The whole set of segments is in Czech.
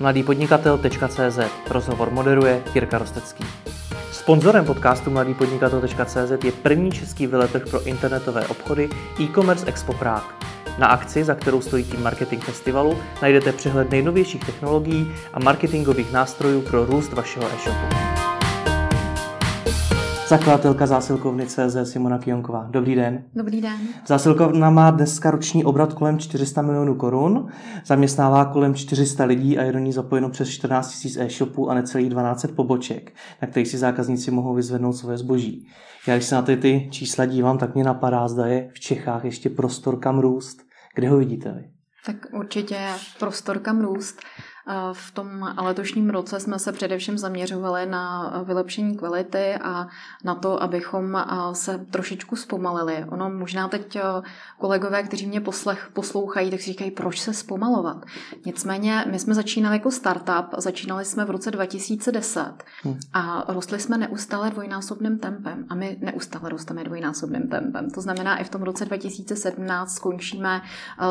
mladýpodnikatel.cz Rozhovor moderuje Jirka Rostecký. Sponzorem podcastu mladýpodnikatel.cz je první český veletrh pro internetové obchody e-commerce Expo Prague. Na akci, za kterou stojí tým Marketing Festivalu, najdete přehled nejnovějších technologií a marketingových nástrojů pro růst vašeho e-shopu. Zakladatelka zásilkovny CZ Simona Kionková. Dobrý den. Dobrý den. Zásilkovna má dneska roční obrat kolem 400 milionů korun, zaměstnává kolem 400 lidí a je do ní zapojeno přes 14 000 e-shopů a necelých 12 poboček, na kterých si zákazníci mohou vyzvednout své zboží. Já když se na ty, ty čísla dívám, tak mě napadá, zda je v Čechách ještě prostor kam růst. Kde ho vidíte vy? Tak určitě prostor kam růst. V tom letošním roce jsme se především zaměřovali na vylepšení kvality a na to, abychom se trošičku zpomalili. Ono možná teď kolegové, kteří mě poslech, poslouchají, tak si říkají, proč se zpomalovat. Nicméně my jsme začínali jako startup, začínali jsme v roce 2010 hmm. a rostli jsme neustále dvojnásobným tempem a my neustále rosteme dvojnásobným tempem. To znamená, i v tom roce 2017 skončíme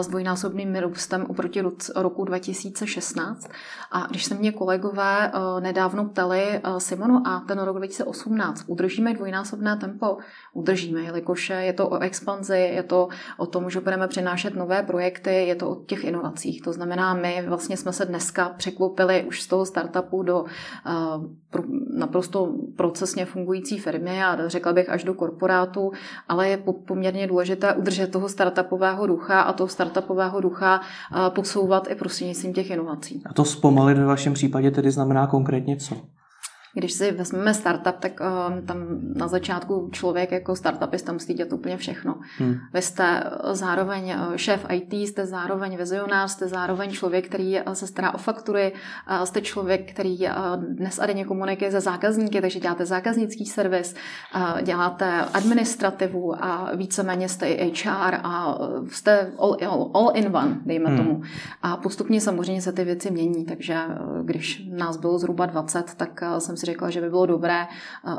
s dvojnásobným růstem oproti roku 2016 a když se mě kolegové uh, nedávno ptali, uh, Simonu, a ten rok 2018, udržíme dvojnásobné tempo? Udržíme, jelikož je to o expanzi, je to o tom, že budeme přinášet nové projekty, je to o těch inovacích. To znamená, my vlastně jsme se dneska překlopili už z toho startupu do pro, naprosto procesně fungující firmy a řekla bych až do korporátu, ale je poměrně důležité udržet toho startupového ducha a toho startupového ducha posouvat i prostřednictvím těch inovací. A to zpomalit ve vašem případě tedy znamená konkrétně co? Když si vezmeme startup, tak uh, tam na začátku člověk jako startupista musí dělat úplně všechno. Hmm. Vy jste eh, zároveň eh, šéf IT, jste zároveň vizionář, jste zároveň člověk, který se stará o faktury, jste člověk, který dnes a denně komunikuje se zákazníky, takže děláte zákaznický servis, děláte administrativu a víceméně jste i HR a jste all, all, all in one, dejme hmm. tomu. A postupně samozřejmě se ty věci mění, takže když nás bylo zhruba 20, tak jsem si si řekla, že by bylo dobré eh,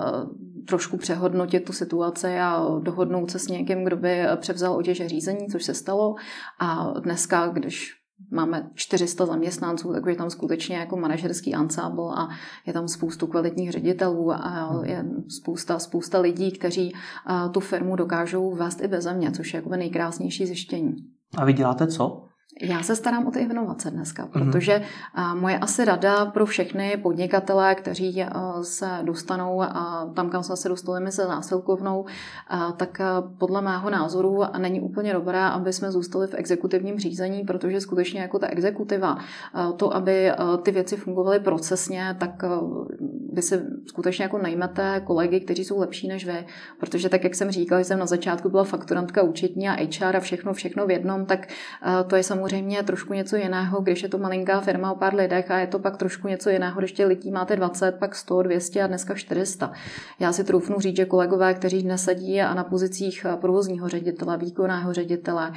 trošku přehodnotit tu situaci a dohodnout se s někým, kdo by převzal otěže řízení, což se stalo. A dneska, když máme 400 zaměstnanců, tak je tam skutečně jako manažerský ansábl a je tam spoustu kvalitních ředitelů a hmm. je spousta, spousta lidí, kteří eh, tu firmu dokážou vést i bez mě, což je jako nejkrásnější zjištění. A vy děláte co? Já se starám o ty inovace dneska, mhm. protože moje asi rada pro všechny podnikatele, kteří se dostanou tam, kam jsme se dostali my se zásilkovnou, tak podle mého názoru není úplně dobré, aby jsme zůstali v exekutivním řízení, protože skutečně jako ta exekutiva, to, aby ty věci fungovaly procesně, tak vy si skutečně jako najmete kolegy, kteří jsou lepší než vy, protože tak, jak jsem říkala, jsem na začátku byla fakturantka účetní a HR a všechno, všechno v jednom, tak to je samozřejmě samozřejmě trošku něco jiného, když je to malinká firma o pár lidech a je to pak trošku něco jiného, když těch lidí máte 20, pak 100, 200 a dneska 400. Já si troufnu říct, že kolegové, kteří dnes sedí a na pozicích provozního ředitele, výkonného ředitele,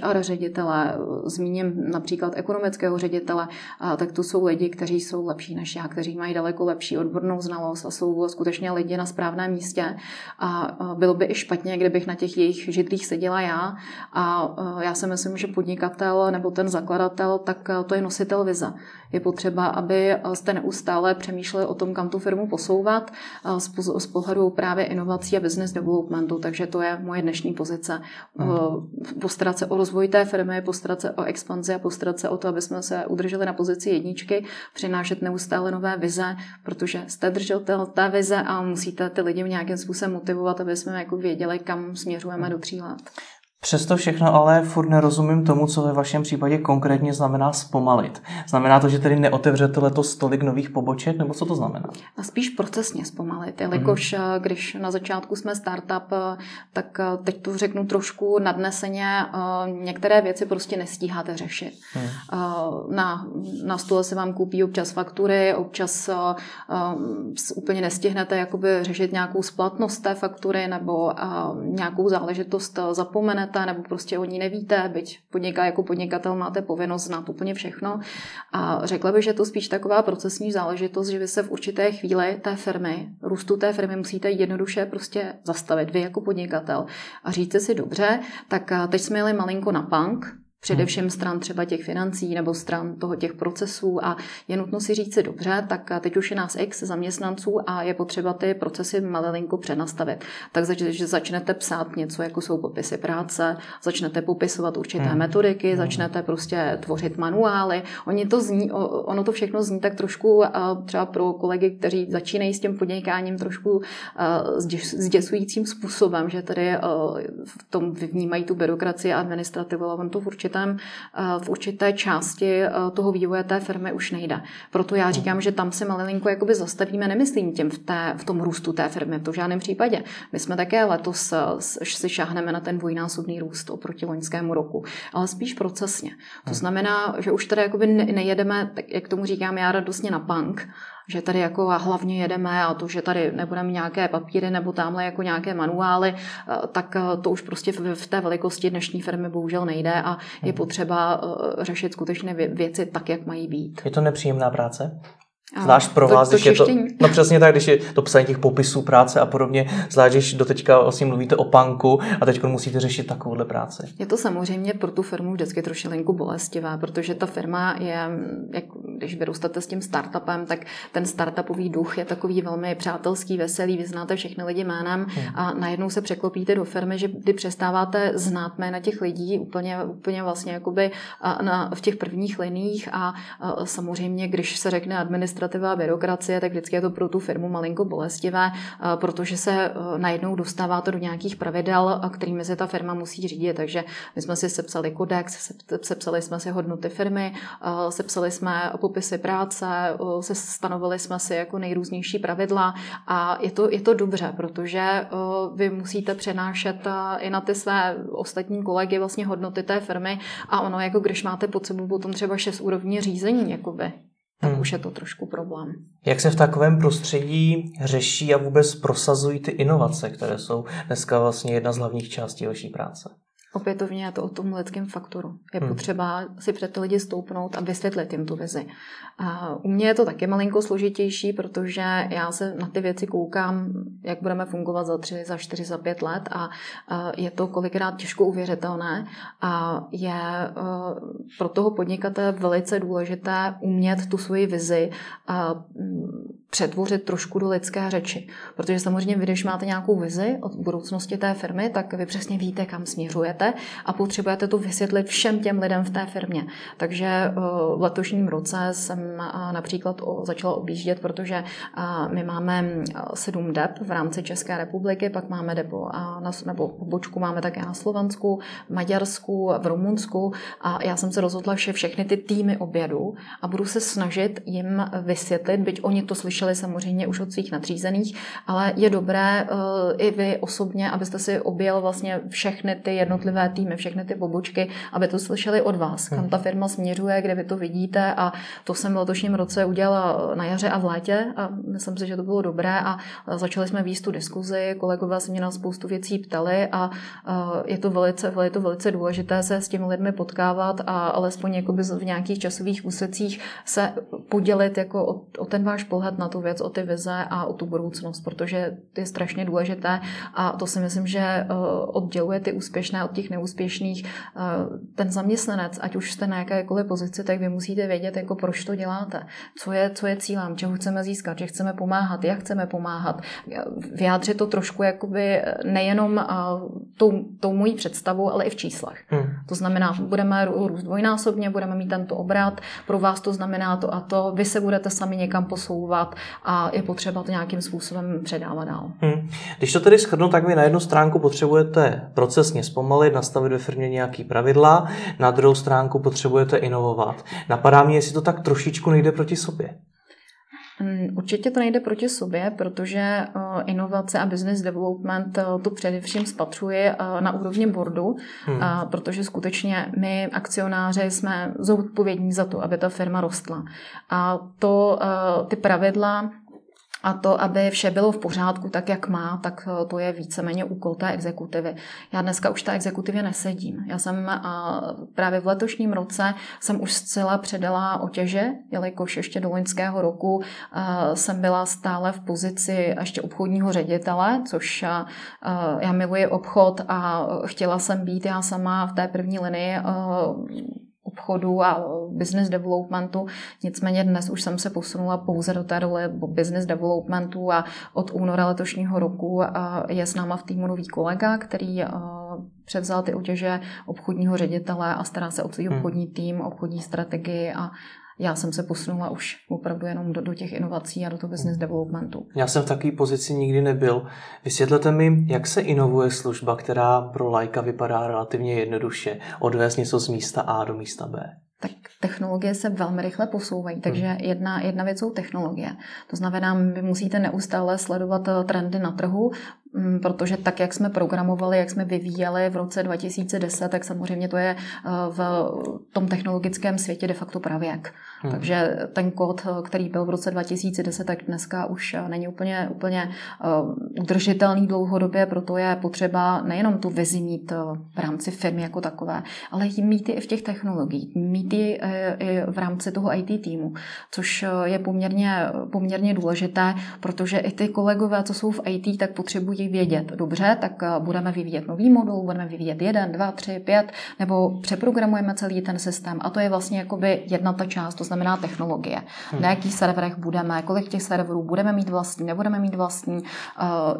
HR ředitele, zmíním například ekonomického ředitele, tak to jsou lidi, kteří jsou lepší než já, kteří mají daleko lepší odbornou znalost a jsou skutečně lidi na správném místě. A bylo by i špatně, kdybych na těch jejich židlích seděla já. A já si myslím, že podnikatel majitel nebo ten zakladatel, tak eh, to je nositel vize. Je potřeba, aby eh, jste neustále přemýšleli o tom, kam tu firmu posouvat eh, z pohledu právě inovací a business developmentu. Takže to je moje dnešní pozice. Hmm. Postarat se o rozvoj té firmy, postarat se o expanzi a postarat se o to, aby jsme se udrželi na pozici jedničky, přinášet neustále nové vize, protože jste držitel té vize a musíte ty lidi nějakým způsobem motivovat, aby jsme jako věděli, kam směřujeme do tří let. Přesto všechno ale furt nerozumím tomu, co ve vašem případě konkrétně znamená zpomalit. Znamená to, že tedy neotevřete letos tolik nových poboček, nebo co to znamená? A spíš procesně zpomalit, jelikož mm-hmm. když na začátku jsme startup, eh, tak eh, teď to řeknu trošku nadneseně, některé věci prostě nestíháte řešit. Mm. Na, na stole se vám koupí občas faktury, občas úplně nestihnete jakoby řešit nějakou splatnost té faktury nebo nějakou záležitost zapomenete nevíte, nebo prostě o ní nevíte, byť podniká, jako podnikatel máte povinnost znát úplně všechno. A řekla bych, že to spíš taková procesní záležitost, že vy se v určité chvíli té firmy, růstu té firmy musíte jednoduše prostě zastavit, vy jako podnikatel. A říct si dobře, tak teď jsme jeli malinko na punk, Především stran třeba těch financí nebo stran toho těch procesů a je nutno si říct si dobře, tak teď už je nás x zaměstnanců a je potřeba ty procesy malinko přenastavit. Tak že začnete psát něco, jako jsou popisy práce, začnete popisovat určité hmm. metodiky, hmm. začnete prostě tvořit manuály. Oni to zní, ono to všechno zní tak trošku třeba pro kolegy, kteří začínají s tím podnikáním trošku zděsujícím způsobem, že tady v tom vnímají tu byrokracii a administrativu, ale on to určitě určitém, eh, v určité části eh, toho vývoje té firmy už nejde. Proto já říkám, že tam se malinko jakoby zastavíme, nemyslím tím v, té, v tom růstu té firmy, to v žádném případě. My jsme také letos eh, si šáhneme na ten dvojnásobný růst oproti loňskému roku, ale spíš procesně. To hmm. znamená, že už tady jakoby nejedeme, jak tomu říkám já radostně na bank, že tady jako hlavně jedeme a to, že tady nebudeme nějaké papíry nebo tamhle jako nějaké manuály, eh, tak eh, to už prostě v té velikosti dnešní firmy bohužel nejde a je hmm. potřeba eh, řešit skutečně věci tak, jak mají být. Je to nepříjemná práce? Zvlášť pro vás, to, to když je to, no přesně tak, když je to psaní těch popisů práce a podobně, zvlášť když doteďka vlastně mluvíte o panku a teď musíte řešit takovouhle práci. Je to samozřejmě pro tu firmu vždycky trošilinku bolestivé, protože ta firma je, jak, když vyrůstáte s tím startupem, tak ten startupový duch je takový velmi přátelský, veselý, vy znáte všechny lidi jménem hmm. a najednou se překlopíte do firmy, že kdy přestáváte znát jména těch lidí úplně, úplně vlastně jakoby na, v těch prvních liních a, a samozřejmě, když se řekne administrativní administrativa a byrokracie, tak vždycky je to pro tu firmu malinko bolestivé, eh, protože se eh, najednou dostáváte do nějakých pravidel, kterými se ta firma musí řídit. Takže my jsme si sepsali kodex, sepsali jsme si hodnoty firmy, eh, sepsali jsme popisy práce, se stanovili jsme si jako nejrůznější pravidla a je to, je to dobře, protože vy musíte přenášet i na ty své ostatní kolegy vlastně hodnoty té firmy a ono jako když máte pod sebou potom třeba šest úrovní řízení, jakoby, tak hmm. už je to trošku problém. Jak se v takovém prostředí řeší a vůbec prosazují ty inovace, které jsou dneska vlastně jedna z hlavních částí vaší práce? Opětovně je to o tom lidském faktoru. Je hmm. potřeba si před ty lidi stoupnout a vysvětlit jim tu vizi. A u mě je to taky malinko složitější, protože já se na ty věci koukám, jak budeme fungovat za tři, za čtyři, za pět let a je to kolikrát těžko uvěřitelné a je e, pro toho podnikatele velice důležité umět tu svoji vizi přetvořit trošku do lidské řeči. Protože samozřejmě vy, když máte nějakou vizi o budoucnosti té firmy, tak vy přesně víte, kam směřujete a potřebujete to vysvětlit všem těm lidem v té firmě. Takže eh, v letošním roce jsem eh, například začala objíždět, protože eh, my máme sedm dep v rámci České republiky, pak máme depo nebo pobočku máme také na Slovensku, v Maďarsku, v Rumunsku a já jsem se rozhodla, že všechny ty týmy obědu a budu se snažit jim vysvětlit, byť oni to slyšeli slyšeli samozřejmě už od svých nadřízených, ale je dobré uh, i vy osobně, abyste si objel vlastně všechny ty jednotlivé týmy, všechny ty pobočky, aby to slyšeli od vás, kam ta firma směřuje, kde vy to vidíte a to jsem v letošním roce udělala na jaře a v létě a myslím si, že to bylo dobré a začali jsme výst tu diskuzi, kolegové se mě na spoustu věcí ptali a uh, je to velice, je to velice důležité se s těmi lidmi potkávat a alespoň v nějakých časových úsecích se podělit jako o, o ten váš pohled na tu věc, o ty vize a o tu budoucnost, protože to je strašně důležité a to si myslím, že eh, odděluje ty úspěšné od těch neúspěšných. Eh, ten zaměstnanec, ať už jste na jakékoliv pozici, tak vy musíte vědět, jako proč to děláte, co je, co je cílem, čeho chceme získat, že chceme pomáhat, jak chceme pomáhat. Vyjádřit to trošku jakoby nejenom eh, tou, tou mojí představou, ale i v číslech. Hmm. To znamená, budeme růst dvojnásobně, budeme mít tento obrat, pro vás to znamená to a to, vy se budete sami někam posouvat, a je potřeba to nějakým způsobem předávat dál. Hmm. Když to tedy shrnu, tak vy na jednu stránku potřebujete procesně zpomalit, nastavit ve firmě nějaký pravidla, na druhou stránku potřebujete inovovat. Napadá mě, jestli to tak trošičku nejde proti sobě. Hmm, určitě to nejde proti sobě, protože eh, inovace a business development eh, to především spatřuje eh, na úrovni boardu, hmm. protože skutečně my akcionáři jsme zodpovědní za to, aby ta firma rostla. A to ty pravidla A to, aby vše bylo v pořádku tak, jak má, tak to je víceméně úkol té exekutivy. Já dneska už té exekutivě nesedím. Já jsem právě v letošním roce jsem už zcela předala otěže, jelikož ještě do loňského roku jsem byla stále v pozici ještě obchodního ředitele, což já miluji obchod a chtěla jsem být já sama v té první linii obchodu a business developmentu. Nicméně dnes už jsem se posunula pouze do té role business developmentu a od února letošního roku je s náma v týmu nový kolega, který převzal ty otěže obchodního ředitele a stará se o celý hmm. obchodní tým, obchodní strategii a já jsem se posunula už opravdu jenom do, do těch inovací a do toho business developmentu. Já jsem v takové pozici nikdy nebyl. Vysvětlete mi, jak se inovuje služba, která pro lajka vypadá relativně jednoduše, odvést něco z místa A do místa B? tak technologie se velmi rychle posouvají, takže hmm. jedna, jedna věc jsou technologie. To znamená, vy musíte neustále sledovat eh, trendy na trhu, mm, protože tak, jak jsme programovali, jak jsme vyvíjeli v roce 2010, tak samozřejmě to je eh, v tom technologickém světě de facto pravěk. Hmm. Takže ten kód, který byl v roce 2010, tak dneska už není úplně, úplně uh, udržitelný dlouhodobě, proto je potřeba nejenom tu vizi mít uh, v rámci firmy jako takové, ale mít i v těch technologiích, mít uh, i v rámci toho IT týmu, což je poměrně, poměrně důležité, protože i ty kolegové, co jsou v IT, tak potřebují vědět, dobře, tak budeme vyvíjet nový modul, budeme vyvíjet jeden, dva, tři, pět, nebo přeprogramujeme celý ten systém. A to je vlastně jakoby jedna ta část, to znamená technologie. Hmm. Na jakých serverech budeme, kolik těch serverů budeme mít vlastní, nebudeme mít vlastní, uh,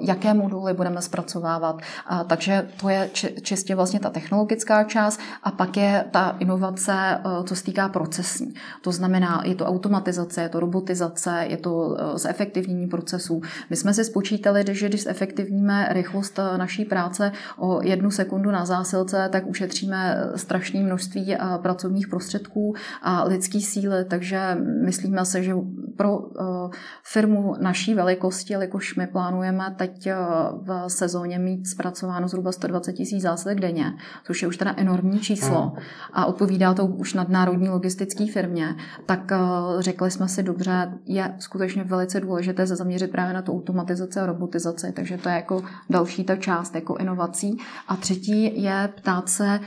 jaké moduly budeme zpracovávat. Uh, takže to je čistě vlastně ta technologická část a pak je ta inovace, uh, co se týká procesní. To znamená, je to automatizace, je to robotizace, je to zefektivnění procesů. My jsme si spočítali, že když zefektivníme rychlost naší práce o jednu sekundu na zásilce, tak ušetříme strašné množství pracovních prostředků a lidský síly takže myslíme si, že pro eh, firmu naší velikosti, jelikož my plánujeme teď eh, v sezóně mít zpracováno zhruba 120 tisíc zásilek denně, což je už teda enormní číslo a odpovídá to už nadnárodní logistické firmě, tak eh, řekli jsme si dobře, je skutečně velice důležité se zaměřit právě na tu automatizaci a robotizaci, takže to je jako další ta část jako inovací. A třetí je ptát se,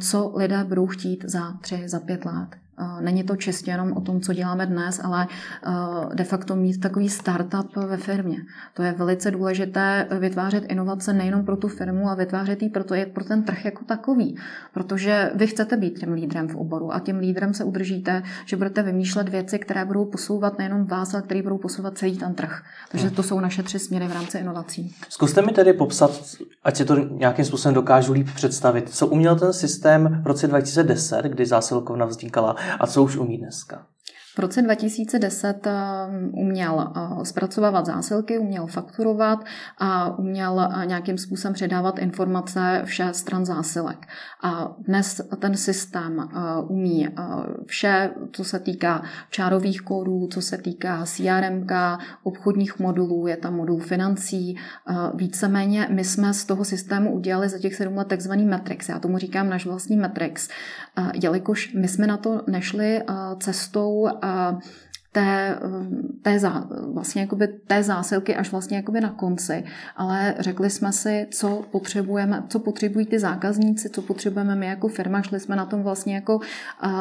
co lidé budou chtít za tři, za pět let. Není to čistě jenom o tom, co děláme dnes, ale de facto mít takový startup ve firmě. To je velice důležité vytvářet inovace nejenom pro tu firmu, a vytvářet ji pro, to, pro ten trh jako takový. Protože vy chcete být tím lídrem v oboru a tím lídrem se udržíte, že budete vymýšlet věci, které budou posouvat nejenom vás, ale které budou posouvat celý ten trh. Takže hmm. to jsou naše tři směry v rámci inovací. Zkuste mi tedy popsat, ať si to nějakým způsobem dokážu líp představit, co uměl ten systém v roce 2010, kdy zásilkovna vznikala a co už umí dneska? V roce 2010 eh, uměl eh, zpracovávat zásilky, uměl fakturovat a uměl eh, nějakým způsobem předávat informace vše stran zásilek. A dnes ten systém umí vše, co se týká čárových kódů, co se týká CRM, obchodních modulů, je tam modul financí. Víceméně my jsme z toho systému udělali za těch sedm let takzvaný Matrix. Já tomu říkám náš vlastní Matrix, jelikož my jsme na to nešli cestou uh, té, té, zá, vlastně jakoby té zásilky až vlastně jakoby na konci, ale řekli jsme si, co potřebujeme, co potřebují ty zákazníci, co potřebujeme my jako firma, šli jsme na tom vlastně jako uh,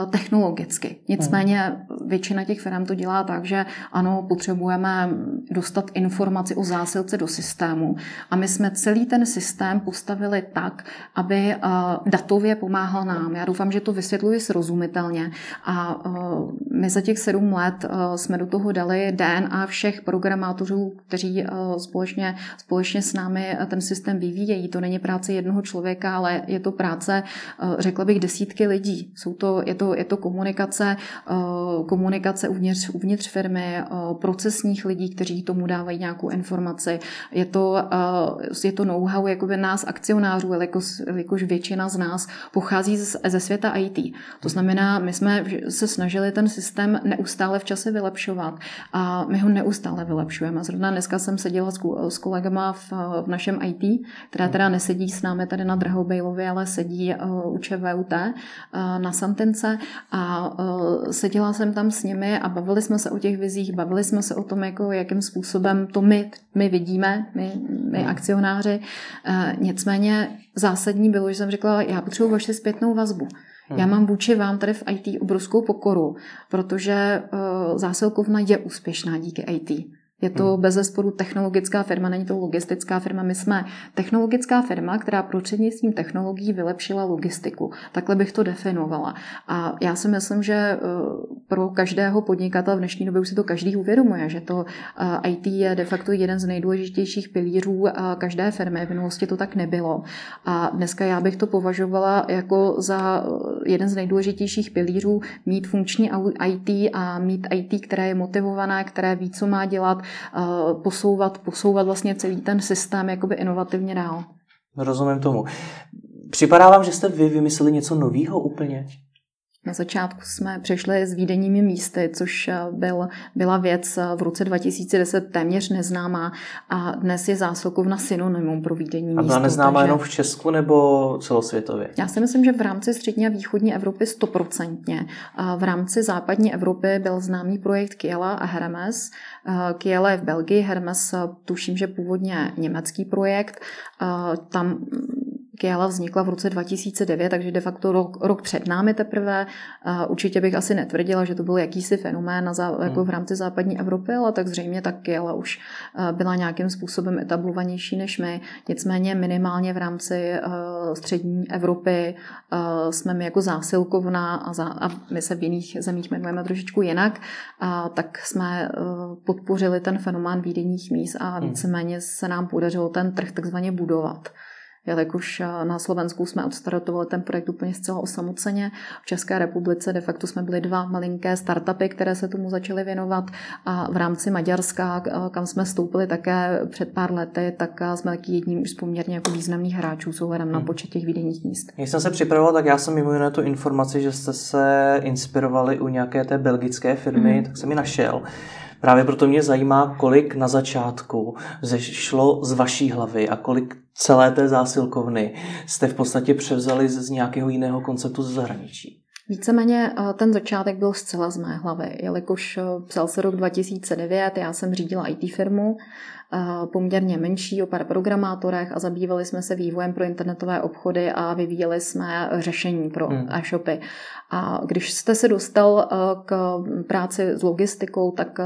technologicky. Nicméně většina těch firm to dělá tak, že ano, potřebujeme dostat informaci o zásilce do systému a my jsme celý ten systém postavili tak, aby uh, datově pomáhal nám. Já doufám, že to vysvětluji srozumitelně a my za těch sedm let jsme do toho dali DNA všech programátorů, kteří eh, společně, společně s námi ten systém vyvíjejí. To není práce jednoho člověka, ale je to práce, eh, řekla bych, desítky lidí. Jsou to, je, to, je to komunikace, eh, komunikace uvnitř, uvnitř firmy, procesních lidí, kteří tomu dávají nějakou informaci. Je to, je to know-how jakoby nás akcionářů, jelikož, jelikož většina z nás pochází ze světa IT. To znamená, my jsme se snažili ten systém neustále v čase se vylepšovat a my ho neustále vylepšujeme. Zrovna dneska jsem seděla s kolegama v, v našem IT, která teda nesedí s námi tady na Drahobejlově, ale sedí u ČVUT na Santence a seděla jsem tam s nimi a bavili jsme se o těch vizích, bavili jsme se o tom, jako, jakým způsobem to my, my vidíme, my, my hmm. akcionáři. Nicméně zásadní bylo, že jsem řekla, já potřebuji vaši zpětnou vazbu. Hmm. Já mám vůči vám tady v IT obrovskou pokoru, protože uh, zásilkovna je úspěšná díky IT. Je to hmm. bez zesporu technologická firma, není to logistická firma. My jsme technologická firma, která prostřednictvím technologií vylepšila logistiku. Takhle bych to definovala. A já si myslím, že eh, pro každého podnikatele v dnešní době už si to každý uvědomuje, že to eh, IT je de facto jeden z nejdůležitějších pilířů každé firmy. V minulosti to tak nebylo. A dneska já bych to považovala jako za eh, jeden z nejdůležitějších pilířů mít funkční IT a mít IT, které je motivované, které ví, co má dělat, posouvat, posouvat vlastně celý ten systém jakoby inovativně dál. Rozumím tomu. Připadá vám, že jste vy vymysleli něco nového úplně? Na začátku jsme přešli s výdenními místy, což eh, byl, byla věc eh, v roce 2010 téměř neznámá a dnes je zásilkovna synonymum pro výdenní místo. A byla neznámá takže... jenom v Česku nebo celosvětově? Já si myslím, že v rámci střední a východní Evropy stoprocentně. V rámci západní Evropy byl známý projekt Kiela a Hermes. Eh, Kiela je v Belgii, Hermes tuším, že původně německý projekt. Tam Kiala vznikla v roce 2009, takže de facto rok, rok před námi teprve. Určitě bych asi netvrdila, že to byl jakýsi fenomén na zá, jako v hmm. rámci západní Evropy, ale tak zřejmě tak Kiala už byla nějakým způsobem etablovanější než my. Nicméně minimálně v rámci střední Evropy jsme my jako zásilkovna a, za, a my se v jiných zemích jmenujeme trošičku jinak, a tak jsme podpořili ten fenomén výdenních míst a hmm. víceméně se nám podařilo ten trh takzvaně budovat jelikož eh, na Slovensku jsme odstartovali ten projekt úplně zcela osamoceně. V České republice de facto jsme byli dva malinké startupy, které se tomu začaly věnovat a v rámci Maďarska, eh, kam jsme vstoupili také před pár lety, tak eh, jsme taky jedním z poměrně jako významných hráčů s ohledem na hmm. počet těch výdenních míst. Když jsem se připravoval, tak já jsem mimo jiné tu informaci, že jste se inspirovali u nějaké té belgické firmy, hmm. tak jsem ji našel. Právě proto mě zajímá, kolik na začátku zešlo z vaší hlavy a kolik celé té zásilkovny jste v podstatě převzali z nějakého jiného konceptu ze zahraničí. Víceméně eh, ten začátek byl zcela z mé hlavy, jelikož eh, psal se rok 2009, já jsem řídila IT firmu poměrně menší, o pár programátorech a zabývali jsme se vývojem pro internetové obchody a vyvíjeli jsme řešení pro hmm. e-shopy. A když jste se dostal eh, k práci s logistikou, tak eh,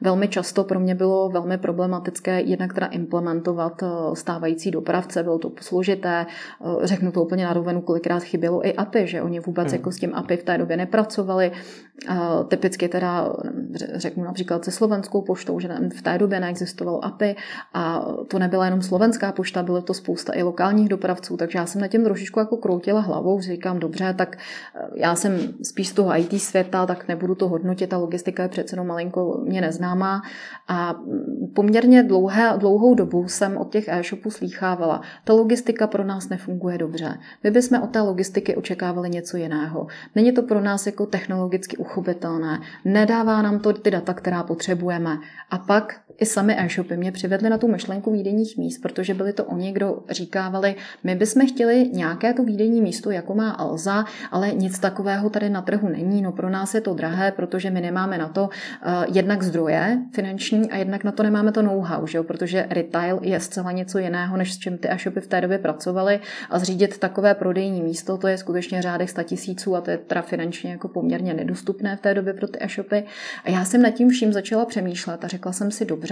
velmi často pro mě bylo velmi problematické jednak teda implementovat eh, stávající dopravce, bylo to složité, řeknu to úplně na rovenu, kolikrát chybělo i API, že oni vůbec hmm. jako s tím API v té době nepracovali. Typicky teda řeknu například se slovenskou poštou, že v té době neexistovalo API, mapy a to nebyla jenom slovenská pošta, bylo to spousta i lokálních dopravců, takže já jsem na tím trošičku jako kroutila hlavou, říkám, dobře, tak eh, já jsem spíš z toho IT světa, tak nebudu to hodnotit, ta logistika je přece jenom malinko mě neznámá a mm, poměrně dlouhé, dlouhou dobu jsem od těch e-shopů slýchávala, ta logistika pro nás nefunguje dobře. My bychom od té logistiky očekávali něco jiného. Není to pro nás jako technologicky uchopitelné, nedává nám to ty data, která potřebujeme. A pak i sami e-shopy mě přivedli na tu myšlenku výdenních míst, protože byli to oni, kdo říkávali, my bychom chtěli nějaké to výdenní místo, jako má Alza, ale nic takového tady na trhu není. No pro nás je to drahé, protože my nemáme na to uh, jednak zdroje finanční a jednak na to nemáme to know-how, že jo? protože retail je zcela něco jiného, než s čím ty e-shopy v té době pracovaly a zřídit takové prodejní místo, to je skutečně řádech 100 tisíců a to je teda finančně jako poměrně nedostupné v té době pro ty e-shopy. A já jsem nad tím vším začala přemýšlet a řekla jsem si, dobře,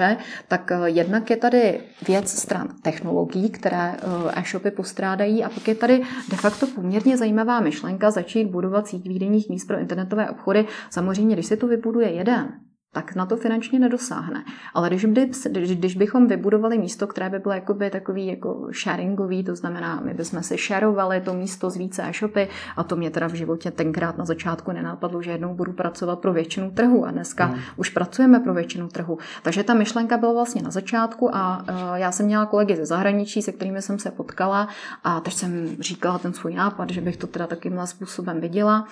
tak eh, jednak je tady věc stran technologií, které eh, e-shopy postrádají a pak je tady de facto poměrně zajímavá myšlenka začít budovat síť výdenních míst pro internetové obchody. Samozřejmě, když se to vybuduje jeden, tak na to finančně nedosáhne. Ale když, by, když bychom vybudovali místo, které by bylo jakoby takový jako sharingový, to znamená, my bychom si sharovali to místo z více e-shopy a to mě teda v životě tenkrát na začátku nenápadlo, že jednou budu pracovat pro většinu trhu a dneska mm. už pracujeme pro většinu trhu. Takže ta myšlenka byla vlastně na začátku a uh, já jsem měla kolegy ze zahraničí, se kterými jsem se potkala a teď jsem říkala ten svůj nápad, že bych to teda takýmhle způsobem viděla.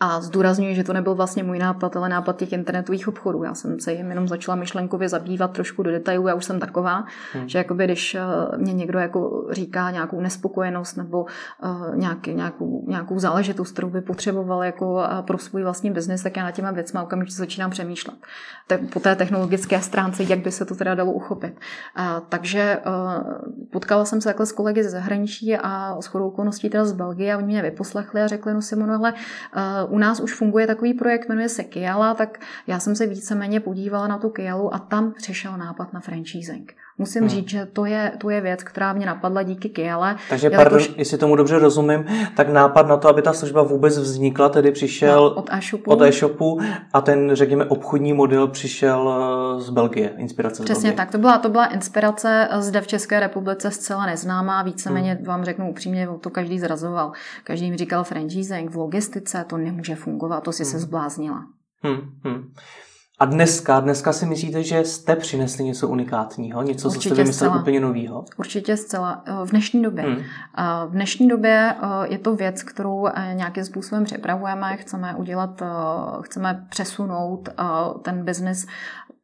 A zdůrazňuji, že to nebyl vlastně můj nápad, ale nápad těch internetových obchodů. Já jsem se jim jenom začala myšlenkově zabývat trošku do detailů. Já už jsem taková, hmm. že jakoby, když eh, mě někdo jako říká nějakou nespokojenost nebo uh, nějaký, nějakou, nějakou záležitost, kterou by potřeboval jako uh, pro svůj vlastní biznis, tak já na těma věcma okamžitě začínám přemýšlet. Po té technologické stránce, jak by se to teda dalo uchopit. Takže potkala jsem se takhle s kolegy ze zahraničí a s chodou okolností teda z Belgie a oni mě vyposlechli a řekli, no Simonu, ale u nás už funguje takový projekt, jmenuje se Kiala, tak já jsem se víceméně podívala na tu Kialu a tam přišel nápad na franchising. Musím hmm. říct, že to je, to je věc, která mě napadla díky Kiale. Takže, pardon, jakož... jestli tomu dobře rozumím, tak nápad na to, aby ta služba vůbec vznikla, tedy přišel no, od e-shopu. od e-shopu a ten, řekněme, obchodní model přišel eh, z Belgie, inspirace Přesně z Belgie. tak, to byla, to byla inspirace zde v České republice zcela neznámá, víceméně hmm. vám řeknu upřímně, to každý zrazoval. Každý mi říkal franchising v logistice, to nemůže fungovat, to si hmm. se zbláznila. Hmm. Hmm. A dneska, dneska si myslíte, že jste přinesli něco unikátního, něco, Určitě co jste vymysleli zcela. úplně nového? Určitě zcela. Eh, v dnešní době. Hmm. V dnešní době eh, je to věc, kterou eh, nějakým způsobem připravujeme, chceme udělat, chceme přesunout ten biznis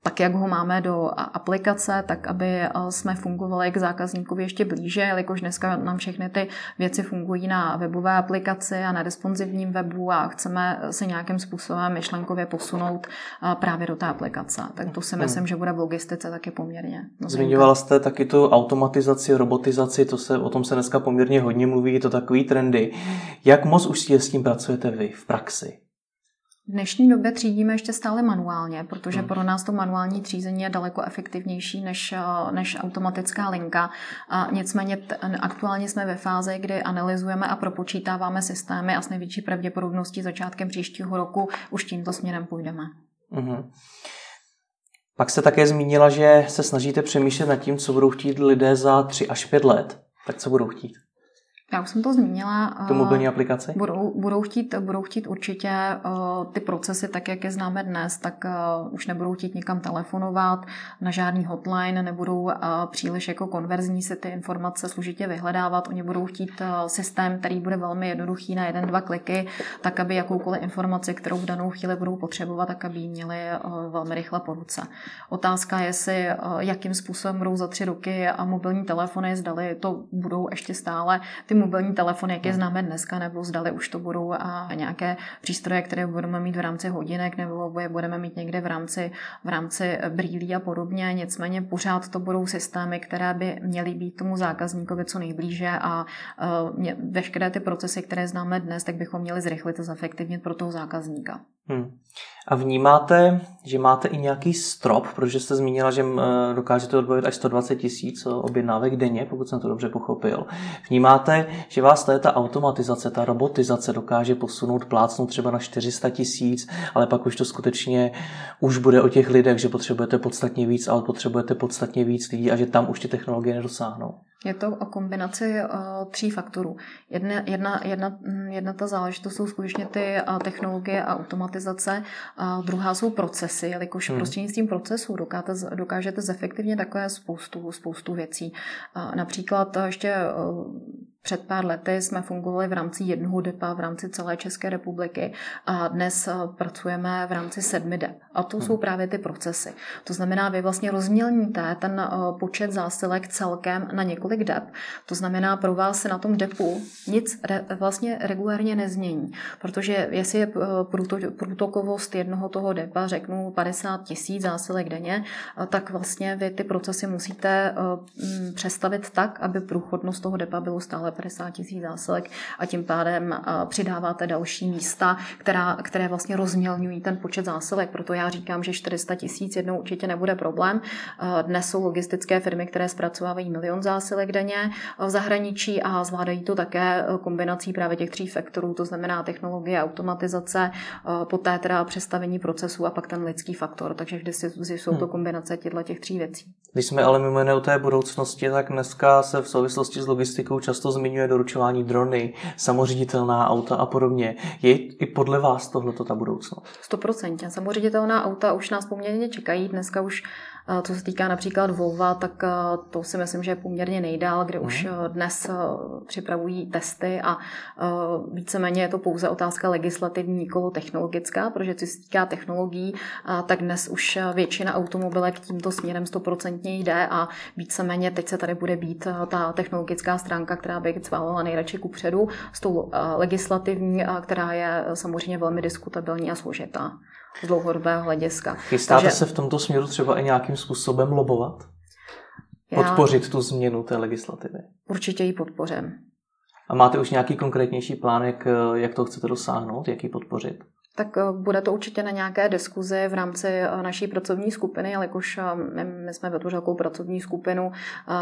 tak, jak ho máme do aplikace, tak aby eh, jsme fungovali k zákazníkovi ještě blíže, jelikož dneska nám všechny ty věci fungují na webové aplikaci a na responsivním webu a chceme se nějakým způsobem myšlenkově posunout eh, právě do té aplikace. Tak to si hmm. myslím, že bude v logistice taky poměrně. Zmiňovala jste taky tu automatizaci, robotizaci, to se, o tom se dneska poměrně hodně mluví, to takový trendy. Jak moc už s tím pracujete vy v praxi? V dnešní době třídíme ještě stále manuálně, protože hmm. pro nás to manuální třízení je daleko efektivnější než, eh, než automatická linka. A nicméně aktuálně jsme ve fázi, kdy analyzujeme a propočítáváme systémy a s největší pravděpodobností začátkem příštího roku už tímto směrem půjdeme. Hmm. Pak se také zmínila, že se snažíte přemýšlet nad tím, co budou chtít lidé za 3 až 5 let. Tak co budou chtít? Já už jsem to zmínila. Tu mobilní aplikaci? Budou, budou, chtít, budou chtít určitě uh, ty procesy, tak jak je známe dnes, tak uh, už nebudou chtít nikam telefonovat, na žádný hotline, nebudou příliš jako konverzní si ty informace složitě vyhledávat. Oni budou chtít systém, který bude velmi jednoduchý na jeden, dva kliky, tak aby jakoukoliv informaci, kterou v danou chvíli budou potřebovat, tak aby ji měli velmi rychle po ruce. Otázka je si, jakým způsobem budou za tři roky a mobilní telefony, zdali to budou ještě stále ty mobilní telefony, jak je známe dneska, nebo zdali už to budou a nějaké přístroje, které budeme mít v rámci hodinek, nebo je budeme mít někde v rámci, v rámci brýlí a podobně. Nicméně pořád to budou systémy, které by měly být tomu zákazníkovi co nejblíže a uh, veškeré ty procesy, které známe dnes, tak bychom měli zrychlit a zefektivnit pro toho zákazníka. Hmm. A vnímáte, že máte i nějaký strop, protože jste zmínila, že dokážete odbavit až 120 tisíc objednávek denně, pokud jsem to dobře pochopil. Vnímáte, že vás ta automatizace, ta robotizace dokáže posunout, plácnout třeba na 400 tisíc, ale pak už to skutečně už bude o těch lidech, že potřebujete podstatně víc, ale potřebujete podstatně víc lidí a že tam už ty technologie nedosáhnou. Je to o kombinaci uh, tří faktorů. Jedna, jedna, jedna, jedna ta záležitost jsou skutečně ty uh, technologie a automatizace, a druhá jsou procesy, jelikož hmm. prostřednictvím procesů dokážete, dokážete zefektivně takové spoustu, spoustu věcí. Uh, například ještě uh, před pár lety jsme fungovali v rámci jednoho depa v rámci celé České republiky a dnes eh, pracujeme v rámci sedmi dep. A to jsou hmm. právě ty procesy. To znamená, vy vlastně rozmělníte ten eh, počet zásilek celkem na několik dep. To znamená, pro vás se na tom depu nic re, vlastně regulárně nezmění. Protože jestli je eh, průtokovost jednoho toho depa, řeknu 50 tisíc zásilek denně, tak vlastně vy ty procesy musíte přestavit tak, aby průchodnost toho depa bylo stále 50 tisíc zásilek a tím pádem přidáváte další místa, která, které vlastně rozmělňují ten počet zásilek. Proto já říkám, že 400 tisíc jednou určitě nebude problém. Dnes jsou logistické firmy, které zpracovávají milion zásilek denně v zahraničí a zvládají to také kombinací právě těch tří faktorů, to znamená technologie, automatizace, poté teda přestavení procesů a pak ten lidský faktor. Takže vždy jsou to hmm. kombinace těchto těch tří věcí. Když jsme ale mimo jiné u té budoucnosti, tak dneska se v souvislosti s logistikou často zmiňuje zmiňuje doručování drony, samoředitelná auta a podobně. Je i podle vás tohleto ta budoucnost? 100%. Samoředitelná auta už nás poměrně čekají. Dneska už co se týká například Volva, tak to si myslím, že je poměrně nejdál, kde už mhm. dnes připravují testy a víceméně je to pouze otázka legislativní, nikolo technologická, protože co se týká technologií, tak dnes už většina automobilek tímto směrem 100% jde a víceméně teď se tady bude být ta technologická stránka, která by cválela nejradši ku předu, s tou legislativní, která je samozřejmě velmi diskutabilní a složitá z dlouhodobého hlediska. Chystáte Takže... se v tomto směru třeba i nějakým způsobem lobovat? Já... Podpořit tu změnu té legislativy? Určitě ji podpořím. A máte už nějaký konkrétnější plán, jak, jak to chcete dosáhnout, jak ji podpořit? Tak eh, bude to určitě na nějaké diskuzi v rámci eh, naší pracovní skupiny, jelikož eh, my, my jsme vytvořili takovou pracovní skupinu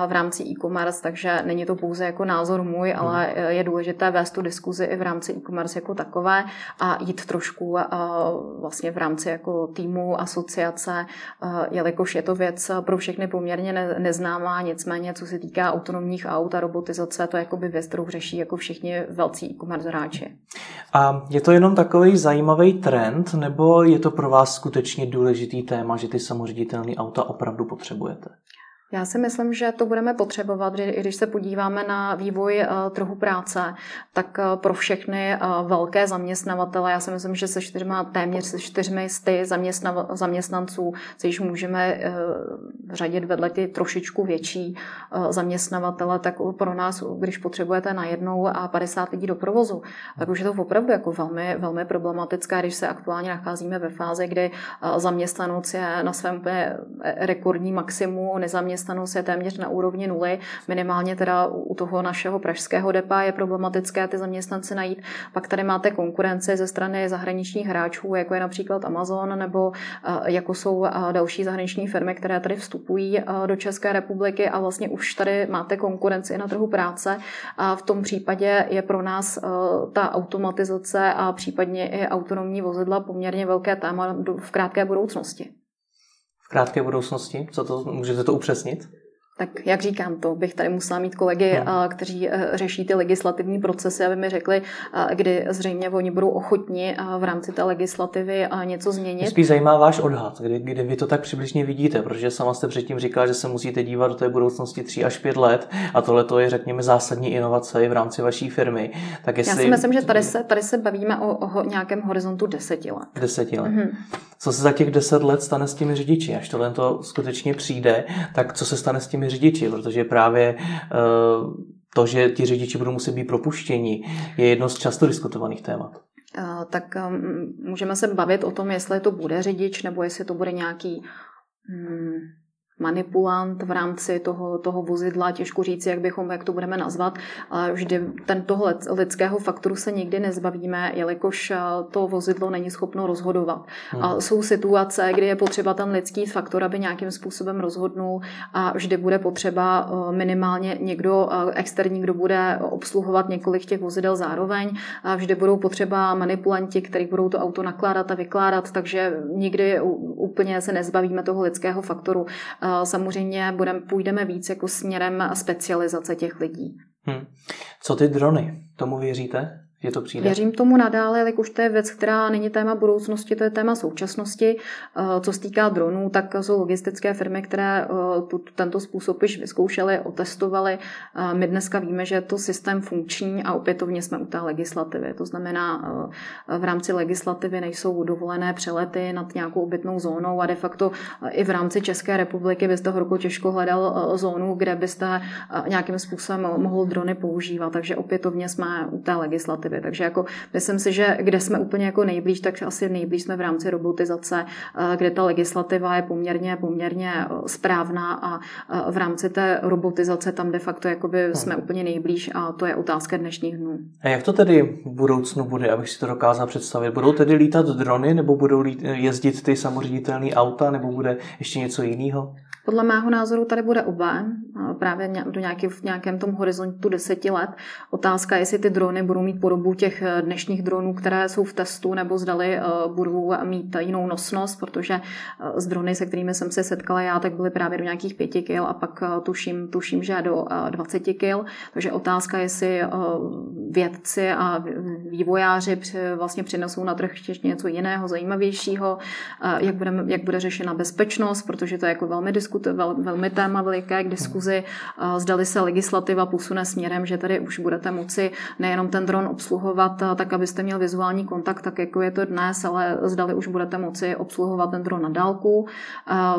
v rámci e-commerce, takže není to pouze jako názor můj, hmm. ale je důležité vést tu diskuzi i v rámci e-commerce jako takové a jít trošku vlastně v rámci jako týmu, asociace, jelikož je to věc pro všechny poměrně neznámá, nicméně co se týká autonomních aut a robotizace, to je jako by věc, kterou řeší jako všichni velcí e-commerce hráči. A je to jenom takový zajímavý zajímavý trend, nebo je to pro vás skutečně důležitý téma, že ty samoředitelné auta opravdu potřebujete? Já si myslím, že to budeme potřebovat, i když se podíváme na vývoj eh, trhu práce, tak eh, pro všechny eh, velké zaměstnavatele, já si myslím, že se čtyřma, téměř se čtyřmi z ty zaměstnanců se již můžeme řadit vedle ty trošičku větší zaměstnavatele, tak pro nás, když potřebujete na jednou a 50 lidí do provozu, tak už je to opravdu jako velmi, velmi problematické, když se aktuálně nacházíme ve fázi, kdy zaměstnanost je na svém rekordní maximu, nezaměstnanost zaměstnanost je téměř na úrovni nuly. Minimálně teda u toho našeho pražského depa je problematické ty zaměstnance najít. Pak tady máte konkurenci ze strany zahraničních hráčů, jako je například Amazon nebo eh, jako jsou eh, další zahraniční firmy, které tady vstupují eh, do České republiky a vlastně už tady máte konkurenci na trhu práce. A v tom případě je pro nás ta automatizace a případně i autonomní vozidla poměrně velké téma v krátké budoucnosti krátké budoucnosti? Co to, můžete to upřesnit? Tak jak říkám, to bych tady musela mít kolegy, no. kteří eh, řeší ty legislativní procesy, aby mi řekli, kdy zřejmě oni budou ochotni v rámci té legislativy něco změnit. spíš zajímá váš odhad, kdy, kdy vy to tak přibližně vidíte, protože sama jste předtím říkala, že se musíte dívat do té budoucnosti 3 až 5 let a tohle to je, řekněme, zásadní inovace i v rámci vaší firmy. Tak jestli... Já si myslím, že tady se, tady se bavíme o, o nějakém horizontu 10 let. 10 let. Mm-hmm. Co se za těch 10 let stane s těmi řidiči? Až tohle to skutečně přijde, tak co se stane s těmi řidiči, protože právě eh, to, že ti řidiči budou muset být propuštěni, je jedno z často diskutovaných témat. Eh, tak ehm, můžeme se bavit o tom, jestli to bude řidič, nebo jestli to bude nějaký hmm, manipulant v rámci toho, toho vozidla, těžko říct, jak bychom, jak to budeme nazvat, ale vždy ten toho lidského faktoru se nikdy nezbavíme, jelikož eh, to vozidlo není schopno rozhodovat. Hmm. A jsou situace, kdy je potřeba ten lidský faktor, aby nějakým způsobem rozhodnul a vždy bude potřeba eh, minimálně někdo eh, externí, kdo bude obsluhovat několik těch vozidel zároveň. A vždy budou potřeba manipulanti, kteří budou to auto nakládat a vykládat, takže nikdy úplně se nezbavíme toho lidského faktoru samozřejmě budem, půjdeme víc jako směrem specializace těch lidí. Hmm. Co ty drony? Tomu věříte? Že to přijde? Věřím tomu nadále, už to je věc, která není téma budoucnosti, to je téma současnosti. Eh, co se týká dronů, tak jsou logistické firmy, které eh, tento způsob již vyzkoušely, otestovaly. Eh, my dneska víme, že je to systém funkční a opětovně jsme u té legislativy. To znamená, v rámci legislativy nejsou dovolené přelety nad nějakou obytnou zónou a de facto i v rámci České republiky byste horko těžko hledal zónu, kde byste nějakým způsobem mohl drony používat. Takže opětovně jsme u té legislativy legislativy. Takže jako myslím si, že kde jsme úplně jako nejblíž, tak asi nejblíž jsme v rámci robotizace, eh, kde ta legislativa je poměrně, poměrně eh, správná a eh, v rámci té robotizace tam de facto jakoby hmm. jsme úplně nejblíž a to je otázka dnešních dnů. A jak to tedy v budoucnu bude, abych si to dokázal představit? Budou tedy lítat drony nebo budou jezdit ty samoředitelné auta nebo bude ještě něco jiného? Podle mého názoru tady bude oba, právě do nějaký, v nějakém tom horizontu deseti let. Otázka, jestli ty drony budou mít podobu těch eh, dnešních dronů, které jsou v testu, nebo zdali eh, budou mít jinou nosnost, protože z drony, se kterými jsem se setkala já, tak byly právě do nějakých pěti kil a pak tuším, tuším, že do 20 kil. Takže otázka, jestli vědci a vývojáři vlastně přinesou na trh ještě něco jiného, zajímavějšího, jak, budeme, jak bude řešena bezpečnost, protože to je jako velmi, diskut, vel, velmi téma veliké k diskuzi. Zdali se legislativa posune směrem, že tady už budete moci nejenom ten dron obsluhovat tak, abyste měl vizuální kontakt, tak jako je to dnes, ale zdali už budete moci obsluhovat ten dron na dálku.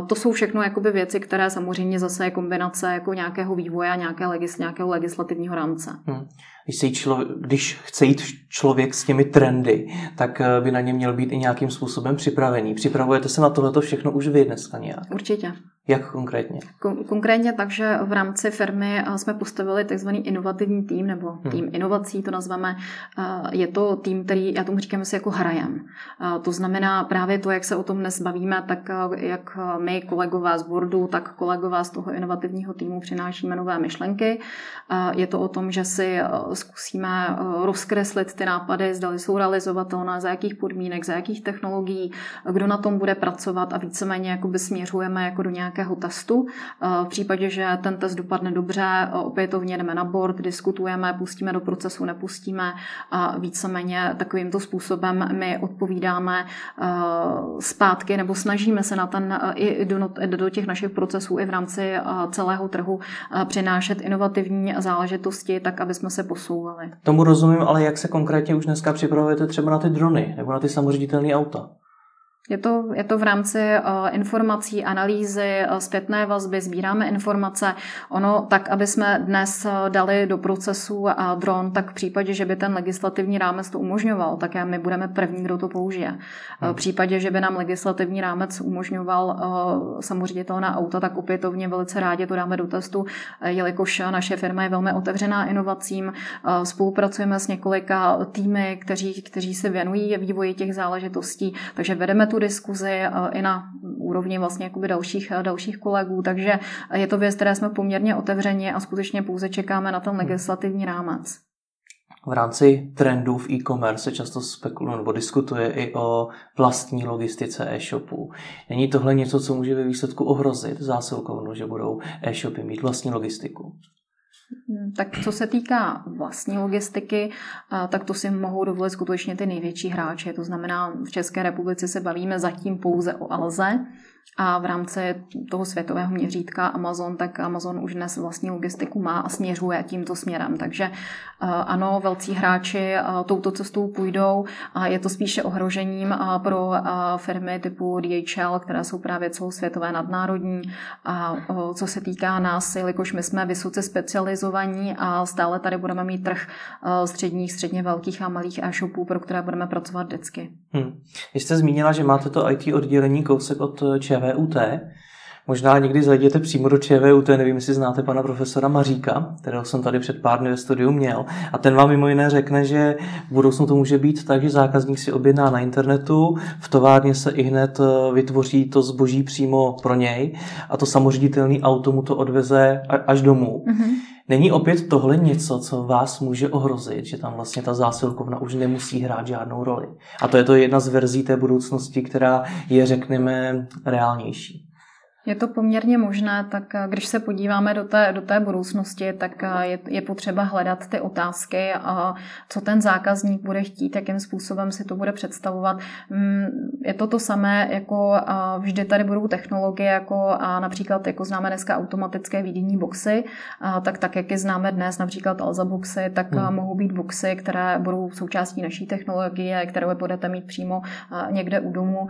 To jsou všechno jakoby věci, které samozřejmě zase je kombinace jako nějakého vývoje, nějaké legis, nějakého legislativního rámce. Hmm když, se člo, když chce jít člověk s těmi trendy, tak eh, by na ně měl být i nějakým způsobem připravený. Připravujete se na tohleto všechno už vy dneska nějak? Určitě. Jak konkrétně? Konkrétně tak, že v rámci firmy eh, jsme postavili takzvaný inovativní tým, nebo hmm. tým hmm. inovací to nazveme. Eh, je to tým, který, já tomu říkám si jako hrajem. To znamená právě to, jak se o tom dnes bavíme, tak jak my kolegové z boardu, tak kolegové z toho inovativního týmu přinášíme nové myšlenky. Je to o tom, že si zkusíme eh, rozkreslit ty nápady, zdali jsou realizovatelné, za jakých podmínek, za jakých technologií, kdo na tom bude pracovat a víceméně jakoby směřujeme jako do nějakého testu. Eh, v případě, že ten test dopadne dobře, eh, opětovně jdeme na board, diskutujeme, pustíme do procesu, nepustíme a víceméně takovýmto způsobem my odpovídáme zpátky nebo snažíme se na ten i do, do těch našich procesů i v rámci celého trhu přinášet inovativní záležitosti, tak aby jsme se posunuli posouvali. Tomu rozumím, ale jak se konkrétně už dneska připravujete třeba na ty drony nebo na ty samoředitelné auta? Je to, je to v rámci uh, informací, analýzy, uh, zpětné vazby, sbíráme informace. Ono tak, aby jsme dnes uh, dali do procesu a dron, tak v případě, že by ten legislativní rámec to umožňoval, tak my budeme první, kdo to použije. Hmm. V případě, že by nám legislativní rámec umožňoval samoředitelná auta, tak opětovně velice rádi to dáme do testu, jelikož naše firma je velmi otevřená inovacím. Spolupracujeme s několika týmy, kteří, kteří se věnují vývoji těch záležitostí, takže vedeme tu diskuzi eh, i na úrovni vlastně jakoby dalších, eh, dalších kolegů, takže je to věc, které jsme poměrně otevřeni a skutečně pouze čekáme na ten legislativní rámec. V rámci trendů v e-commerce se často spekuluje nebo diskutuje i o vlastní logistice e-shopů. Není tohle něco, co může ve výsledku ohrozit zásilkovnu, že budou e-shopy mít vlastní logistiku? Hmm, tak co se týká vlastní logistiky, tak to si mohou dovolit skutečně ty největší hráči. To znamená, v České republice se bavíme zatím pouze o Alze, a v rámci toho světového měřítka Amazon, tak Amazon už dnes vlastní logistiku má a směřuje tímto směrem. Takže eh, ano, velcí hráči eh, touto cestou půjdou a je to spíše ohrožením eh, pro firmy typu DHL, které jsou právě celosvětové nadnárodní. A co se týká nás, jelikož my jsme vysoce specializovaní a stále tady budeme mít trh středních, středně velkých a malých e-shopů, pro které budeme pracovat vždycky. Hmm. Vy jste zmínila, že máte to IT oddělení kousek od ČVUT. Možná někdy zajděte přímo do ČVUT, nevím, jestli znáte pana profesora Maříka, kterého jsem tady před pár dny ve studiu měl. A ten vám mimo jiné řekne, že v budoucnu to může být tak, že zákazník si objedná na internetu, v továrně se i hned eh, vytvoří to zboží přímo pro něj a to samoředitelný auto mu to odveze až domů. Mm-hmm. Není opět tohle něco, co vás může ohrozit, že tam vlastně ta zásilkovna už nemusí hrát žádnou roli? A to je to jedna z verzí té budoucnosti, která je, řekneme, reálnější. Je to poměrně možné, tak eh, když se podíváme do té, do té budoucnosti, tak eh, je, je potřeba hledat ty otázky, a co ten zákazník bude chtít, jakým způsobem si to bude představovat. Mm, je to to samé, jako vždy tady budou technologie, jako a například jako známe dneska automatické výdění boxy, a tak tak, jak je známe dnes, například Alza boxy, tak hmm. mohou být boxy, které budou součástí naší technologie, které budete mít přímo někde u domu.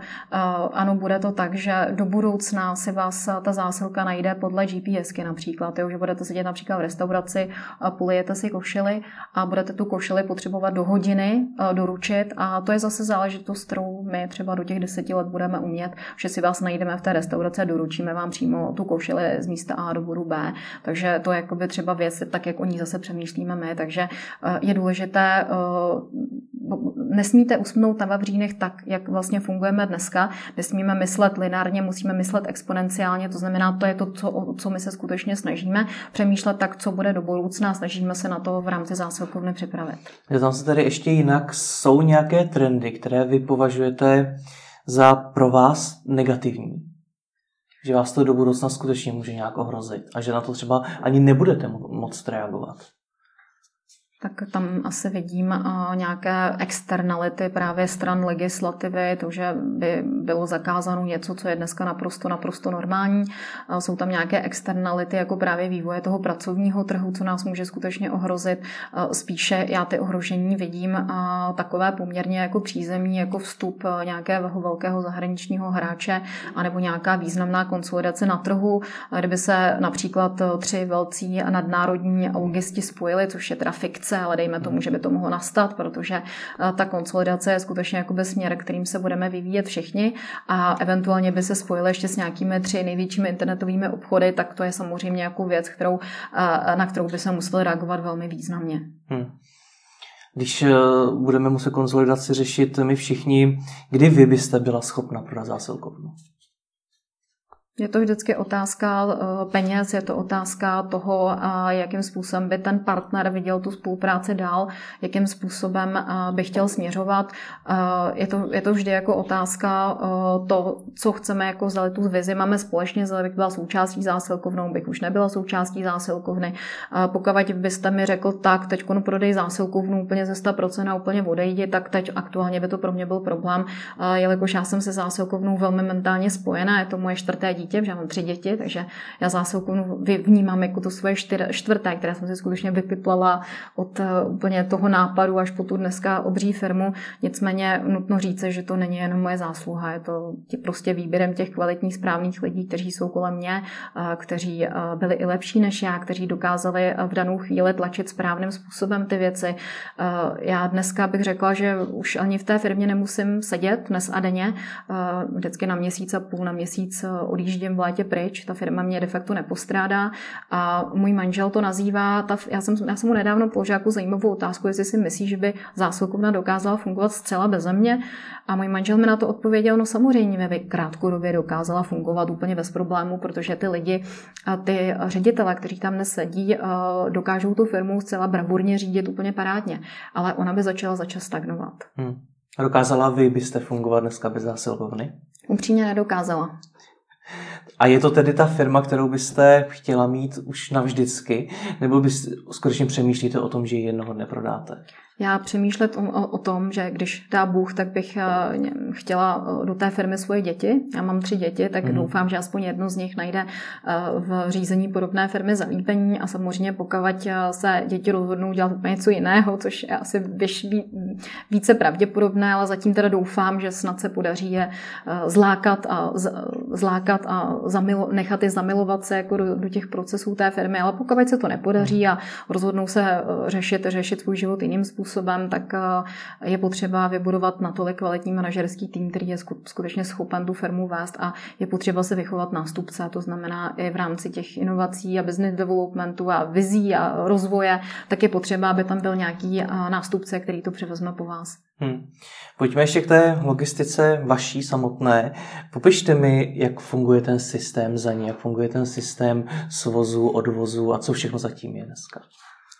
Ano, bude to tak, že do budoucna si vás vás ta zásilka najde podle GPSky například, jo, že budete sedět například v restauraci, polijete si košily a budete tu košili potřebovat do hodiny doručit a to je zase záležitost, kterou my třeba do těch deseti let budeme umět, že si vás najdeme v té restauraci a doručíme vám přímo tu košili z místa A do bodu B. Takže to je jakoby třeba věc, tak jak o ní zase přemýšlíme my, takže je důležité nesmíte usnout na vavřínech tak, jak vlastně fungujeme dneska. Nesmíme myslet lineárně, musíme myslet exponenciálně exponenciálně, to znamená, to je to, co, co my se skutečně snažíme přemýšlet tak, co bude do budoucna, snažíme se na to v rámci zásilkovny připravit. Já tam se tady ještě jinak, jsou nějaké trendy, které vy považujete za pro vás negativní? Že vás to do budoucna skutečně může nějak ohrozit a že na to třeba ani nebudete moc reagovat? Tak tam asi vidím nějaké externality právě stran legislativy, to, že by bylo zakázáno něco, co je dneska naprosto, naprosto normální. Jsou tam nějaké externality, jako právě vývoje toho pracovního trhu, co nás může skutečně ohrozit. Spíše já ty ohrožení vidím takové poměrně jako přízemní, jako vstup nějakého velkého zahraničního hráče, anebo nějaká významná konsolidace na trhu, kdyby se například tři velcí nadnárodní logisti spojili, což je teda fikce, krátce, ale dejme tomu, že by to mohlo nastat, protože eh, ta konsolidace je skutečně jakoby směr, kterým se budeme vyvíjet všichni a eventuálně by se spojili ještě s nějakými tři největšími internetovými obchody, tak to je samozřejmě jako věc, kterou, eh, na kterou by se museli reagovat velmi významně. Hmm. Když eh, budeme muset konsolidaci řešit my všichni, kdy vy byste byla schopna prodat zásilkovnu? Je to vždycky otázka eh, peněz, je to otázka toho, jakým způsobem by ten partner viděl tu spolupráci dál, jakým způsobem eh, by chtěl směřovat. Eh, je to, je to vždy jako otázka to, co chceme, jako zdali tu vizi máme společně, zdali bych byla součástí zásilkovnou, bych už nebyla součástí zásilkovny. Pokud byste mi řekl, tak teď prodej zásilkovnu úplně ze 100% a úplně odejdi, tak teď aktuálně by to pro mě byl problém, jelikož já jsem se zásilkovnou velmi mentálně spojená, je to moje čtvrté dítě dítě, protože já mám tři děti, takže já zásilku vnímám jako to svoje čtyř, čtvrté, které jsem si skutečně vypiplala od eh, úplně toho nápadu až po tu dneska obří firmu. Nicméně nutno říct, že to není jenom moje zásluha, je to prostě výběrem těch kvalitních správných lidí, kteří jsou kolem mě, eh, kteří eh, byli i lepší než já, kteří dokázali v danou chvíli tlačit správným způsobem ty věci. Já dneska bych řekla, že už ani v té firmě nemusím sedět dnes a denně, vždycky na měsíc a půl, na měsíc odjíždím odjíždím v létě pryč, ta firma mě de facto nepostrádá a můj manžel to nazývá, ta, já, jsem, já jsem mu nedávno položila jako zajímavou otázku, jestli si myslí, že by zásilkovna dokázala fungovat zcela bez mě a můj manžel mi na to odpověděl, no samozřejmě by krátkodobě dokázala fungovat úplně bez problému, protože ty lidi a ty ředitele, kteří tam dnes sedí, dokážou tu firmu zcela bravurně řídit úplně parádně, ale ona by začala začas stagnovat. Hmm. Dokázala vy byste fungovat dneska bez zásilkovny? Upřímně nedokázala. A je to tedy ta firma, kterou byste chtěla mít už navždycky? Nebo byste skutečně přemýšlíte o tom, že ji jednoho dne prodáte? já přemýšlet o, o, o tom, že když dá Bůh, tak bych uh, chtěla eh, do té firmy svoje děti. Já mám tři děti, tak mm. doufám, že aspoň jedno z nich najde uh, v řízení podobné firmy zalíbení a samozřejmě pokud se děti rozhodnou dělat úplně něco jiného, což je asi víš, více pravděpodobné, ale zatím teda doufám, že snad se podaří je zlákat a, z, zlákat a zamilo, nechat je zamilovat se jako do, do těch procesů té firmy, ale pokud se to nepodaří a rozhodnou se řešit, řešit svůj život jiným způsobem, způsobem, tak eh, je potřeba vybudovat natolik kvalitní manažerský tým, který je skutečně schopen tu firmu vést a je potřeba se vychovat nástupce, to znamená i v rámci těch inovací a business developmentu a vizí a rozvoje, tak je potřeba, aby tam byl nějaký eh, nástupce, který to převezme po vás. Hmm. Pojďme ještě k té logistice vaší samotné. Popište mi, jak funguje ten systém za ní, jak funguje ten systém svozu, odvozu a co všechno zatím je dneska.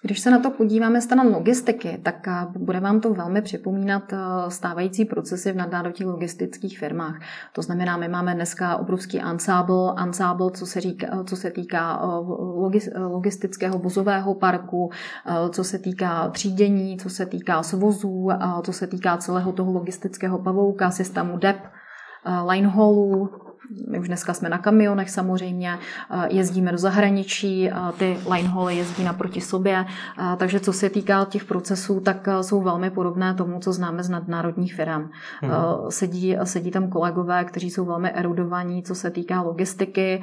Když se na to podíváme stran logistiky, tak eh, bude vám to velmi připomínat eh, stávající procesy v nadnárodních logistických firmách. To znamená, my máme dneska obrovský ansábl, ansábl co, se říká, co se týká eh, logistického vozového parku, co se týká třídění, co se týká svozů, co se týká celého toho logistického pavouka, systému DEP, line haulů, my už dneska jsme na kamionech samozřejmě, jezdíme do zahraničí, ty lineholy jezdí naproti sobě, takže co se týká těch procesů, tak jsou velmi podobné tomu, co známe z nadnárodních firm. Hmm. Sedí, sedí tam kolegové, kteří jsou velmi erudovaní, co se týká logistiky,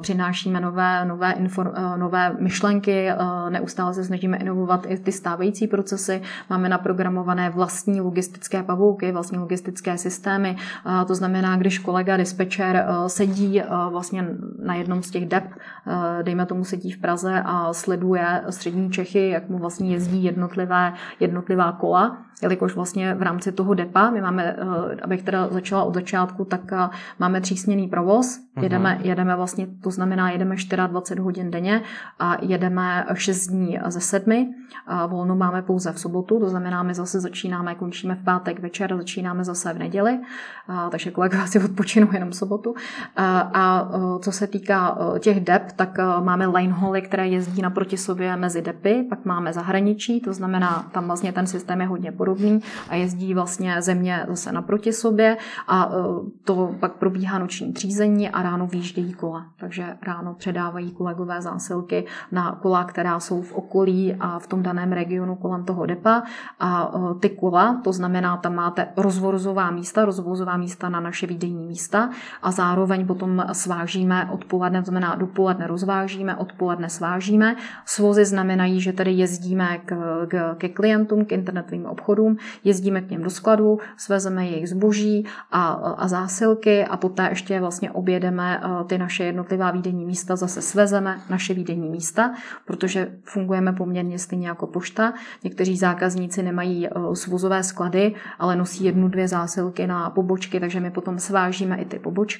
přinášíme nové, nové, inform, nové myšlenky, neustále se snažíme inovovat i ty stávající procesy, máme naprogramované vlastní logistické pavouky, vlastní logistické systémy, to znamená, když kolega dispečer večer sedí vlastně na jednom z těch dep, dejme tomu sedí v Praze a sleduje střední Čechy, jak mu vlastně jezdí jednotlivé, jednotlivá kola, jelikož vlastně v rámci toho depa, my máme, abych teda začala od začátku, tak máme třísměný provoz, mhm. jedeme, jedeme vlastně, to znamená, jedeme 24 hodin denně a jedeme 6 dní ze sedmi. A volno máme pouze v sobotu, to znamená, my zase začínáme, končíme v pátek večer, začínáme zase v neděli, a, takže kolega si odpočinou jenom v sobotu. A, co se týká těch dep, tak máme lineholy, které jezdí naproti sobě mezi depy, pak máme zahraničí, to znamená, tam vlastně ten systém je hodně podobný a jezdí vlastně země zase naproti sobě a to pak probíhá noční třízení a ráno výjíždějí kola. Takže ráno předávají kolegové zásilky na kola, která jsou v okolí a v tom daném regionu kolem toho depa. A ty kola, to znamená, tam máte rozvozová místa, rozvozová místa na naše výdejní místa a zároveň potom svážíme odpoledne, to znamená dopoledne rozvážíme, odpoledne svážíme. Svozy znamenají, že tedy jezdíme k, k, ke klientům, k internetovým obchodům, jezdíme k něm do skladu, svezeme jejich zboží a, a zásilky a poté ještě vlastně objedeme e, ty naše jednotlivá výdejní místa, zase svezeme naše výdejní místa, protože fungujeme poměrně stejně jako pošta. Někteří zákazníci nemají eh, svozové sklady, ale nosí jednu, dvě zásilky na pobočky, takže my potom svážíme i ty pobočky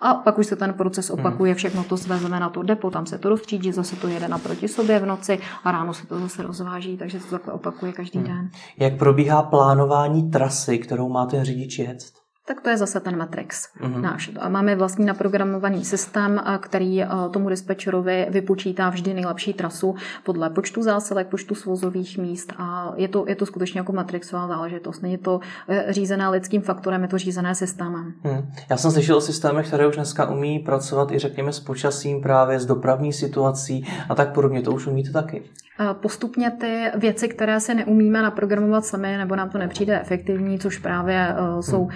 a pak už se ten proces opakuje, hmm. všechno to svezeme na to depo, tam se to rozstřídí, zase to jede naproti sobě v noci a ráno se to zase rozváží, takže se to takhle opakuje každý hmm. den. Jak probíhá plánování trasy, kterou má ten řidič jet? Tak to je zase ten Matrix mm-hmm. náš. A máme vlastně naprogramovaný systém, který tomu dispečerovi vypočítá vždy nejlepší trasu podle počtu zásilek, počtu svozových míst a je to, je to skutečně jako Matrixová záležitost. Není to e, řízené lidským faktorem, je to řízené systémem. Hmm. Já jsem slyšel o systémech, které už dneska umí pracovat i řekněme s počasím právě, s dopravní situací a tak podobně. To už umíte taky. Postupně ty věci, které se neumíme naprogramovat sami, nebo nám to nepřijde efektivní, což právě jsou uh,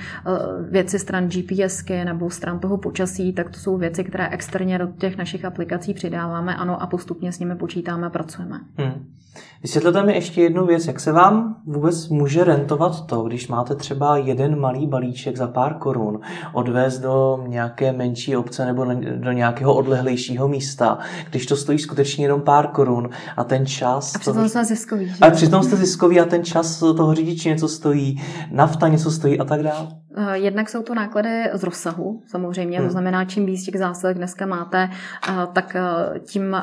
věci stran GPSky nebo stran toho počasí, tak to jsou věci, které externě do těch našich aplikací přidáváme, ano, a postupně s nimi počítáme a pracujeme. Hmm. Vysvětlete mi ještě jednu věc, jak se vám vůbec může rentovat to, když máte třeba jeden malý balíček za pár korun, odvést do nějaké menší obce nebo do nějakého odlehlejšího místa, když to stojí skutečně jenom pár korun a ten čas... A přitom jste ziskový. Že? A přitom jste ziskový a ten čas toho řidiče něco stojí, nafta něco stojí a tak dále. Eh, jednak jsou to náklady z rozsahu, samozřejmě, hmm. to znamená, čím víc těch zásilek dneska máte, eh, tak eh, tím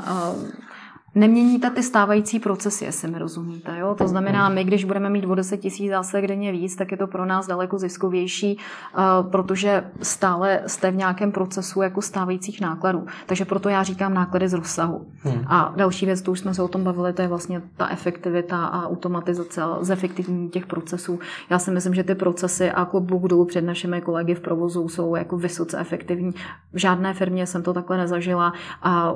neměníte ty stávající procesy, jestli mi rozumíte. Jo? To znamená, my, když budeme mít o 10 tisíc zásek denně víc, tak je to pro nás daleko ziskovější, eh, protože stále jste v nějakém procesu jako stávajících nákladů. Takže proto já říkám náklady z rozsahu. Hmm. A další věc, to už jsme se o tom bavili, to je vlastně ta efektivita a automatizace, zefektivní těch procesů. Já si myslím, že ty procesy a jako budou před našimi kolegy v provozu jsou jako vysoce efektivní. V žádné firmě jsem to takhle nezažila a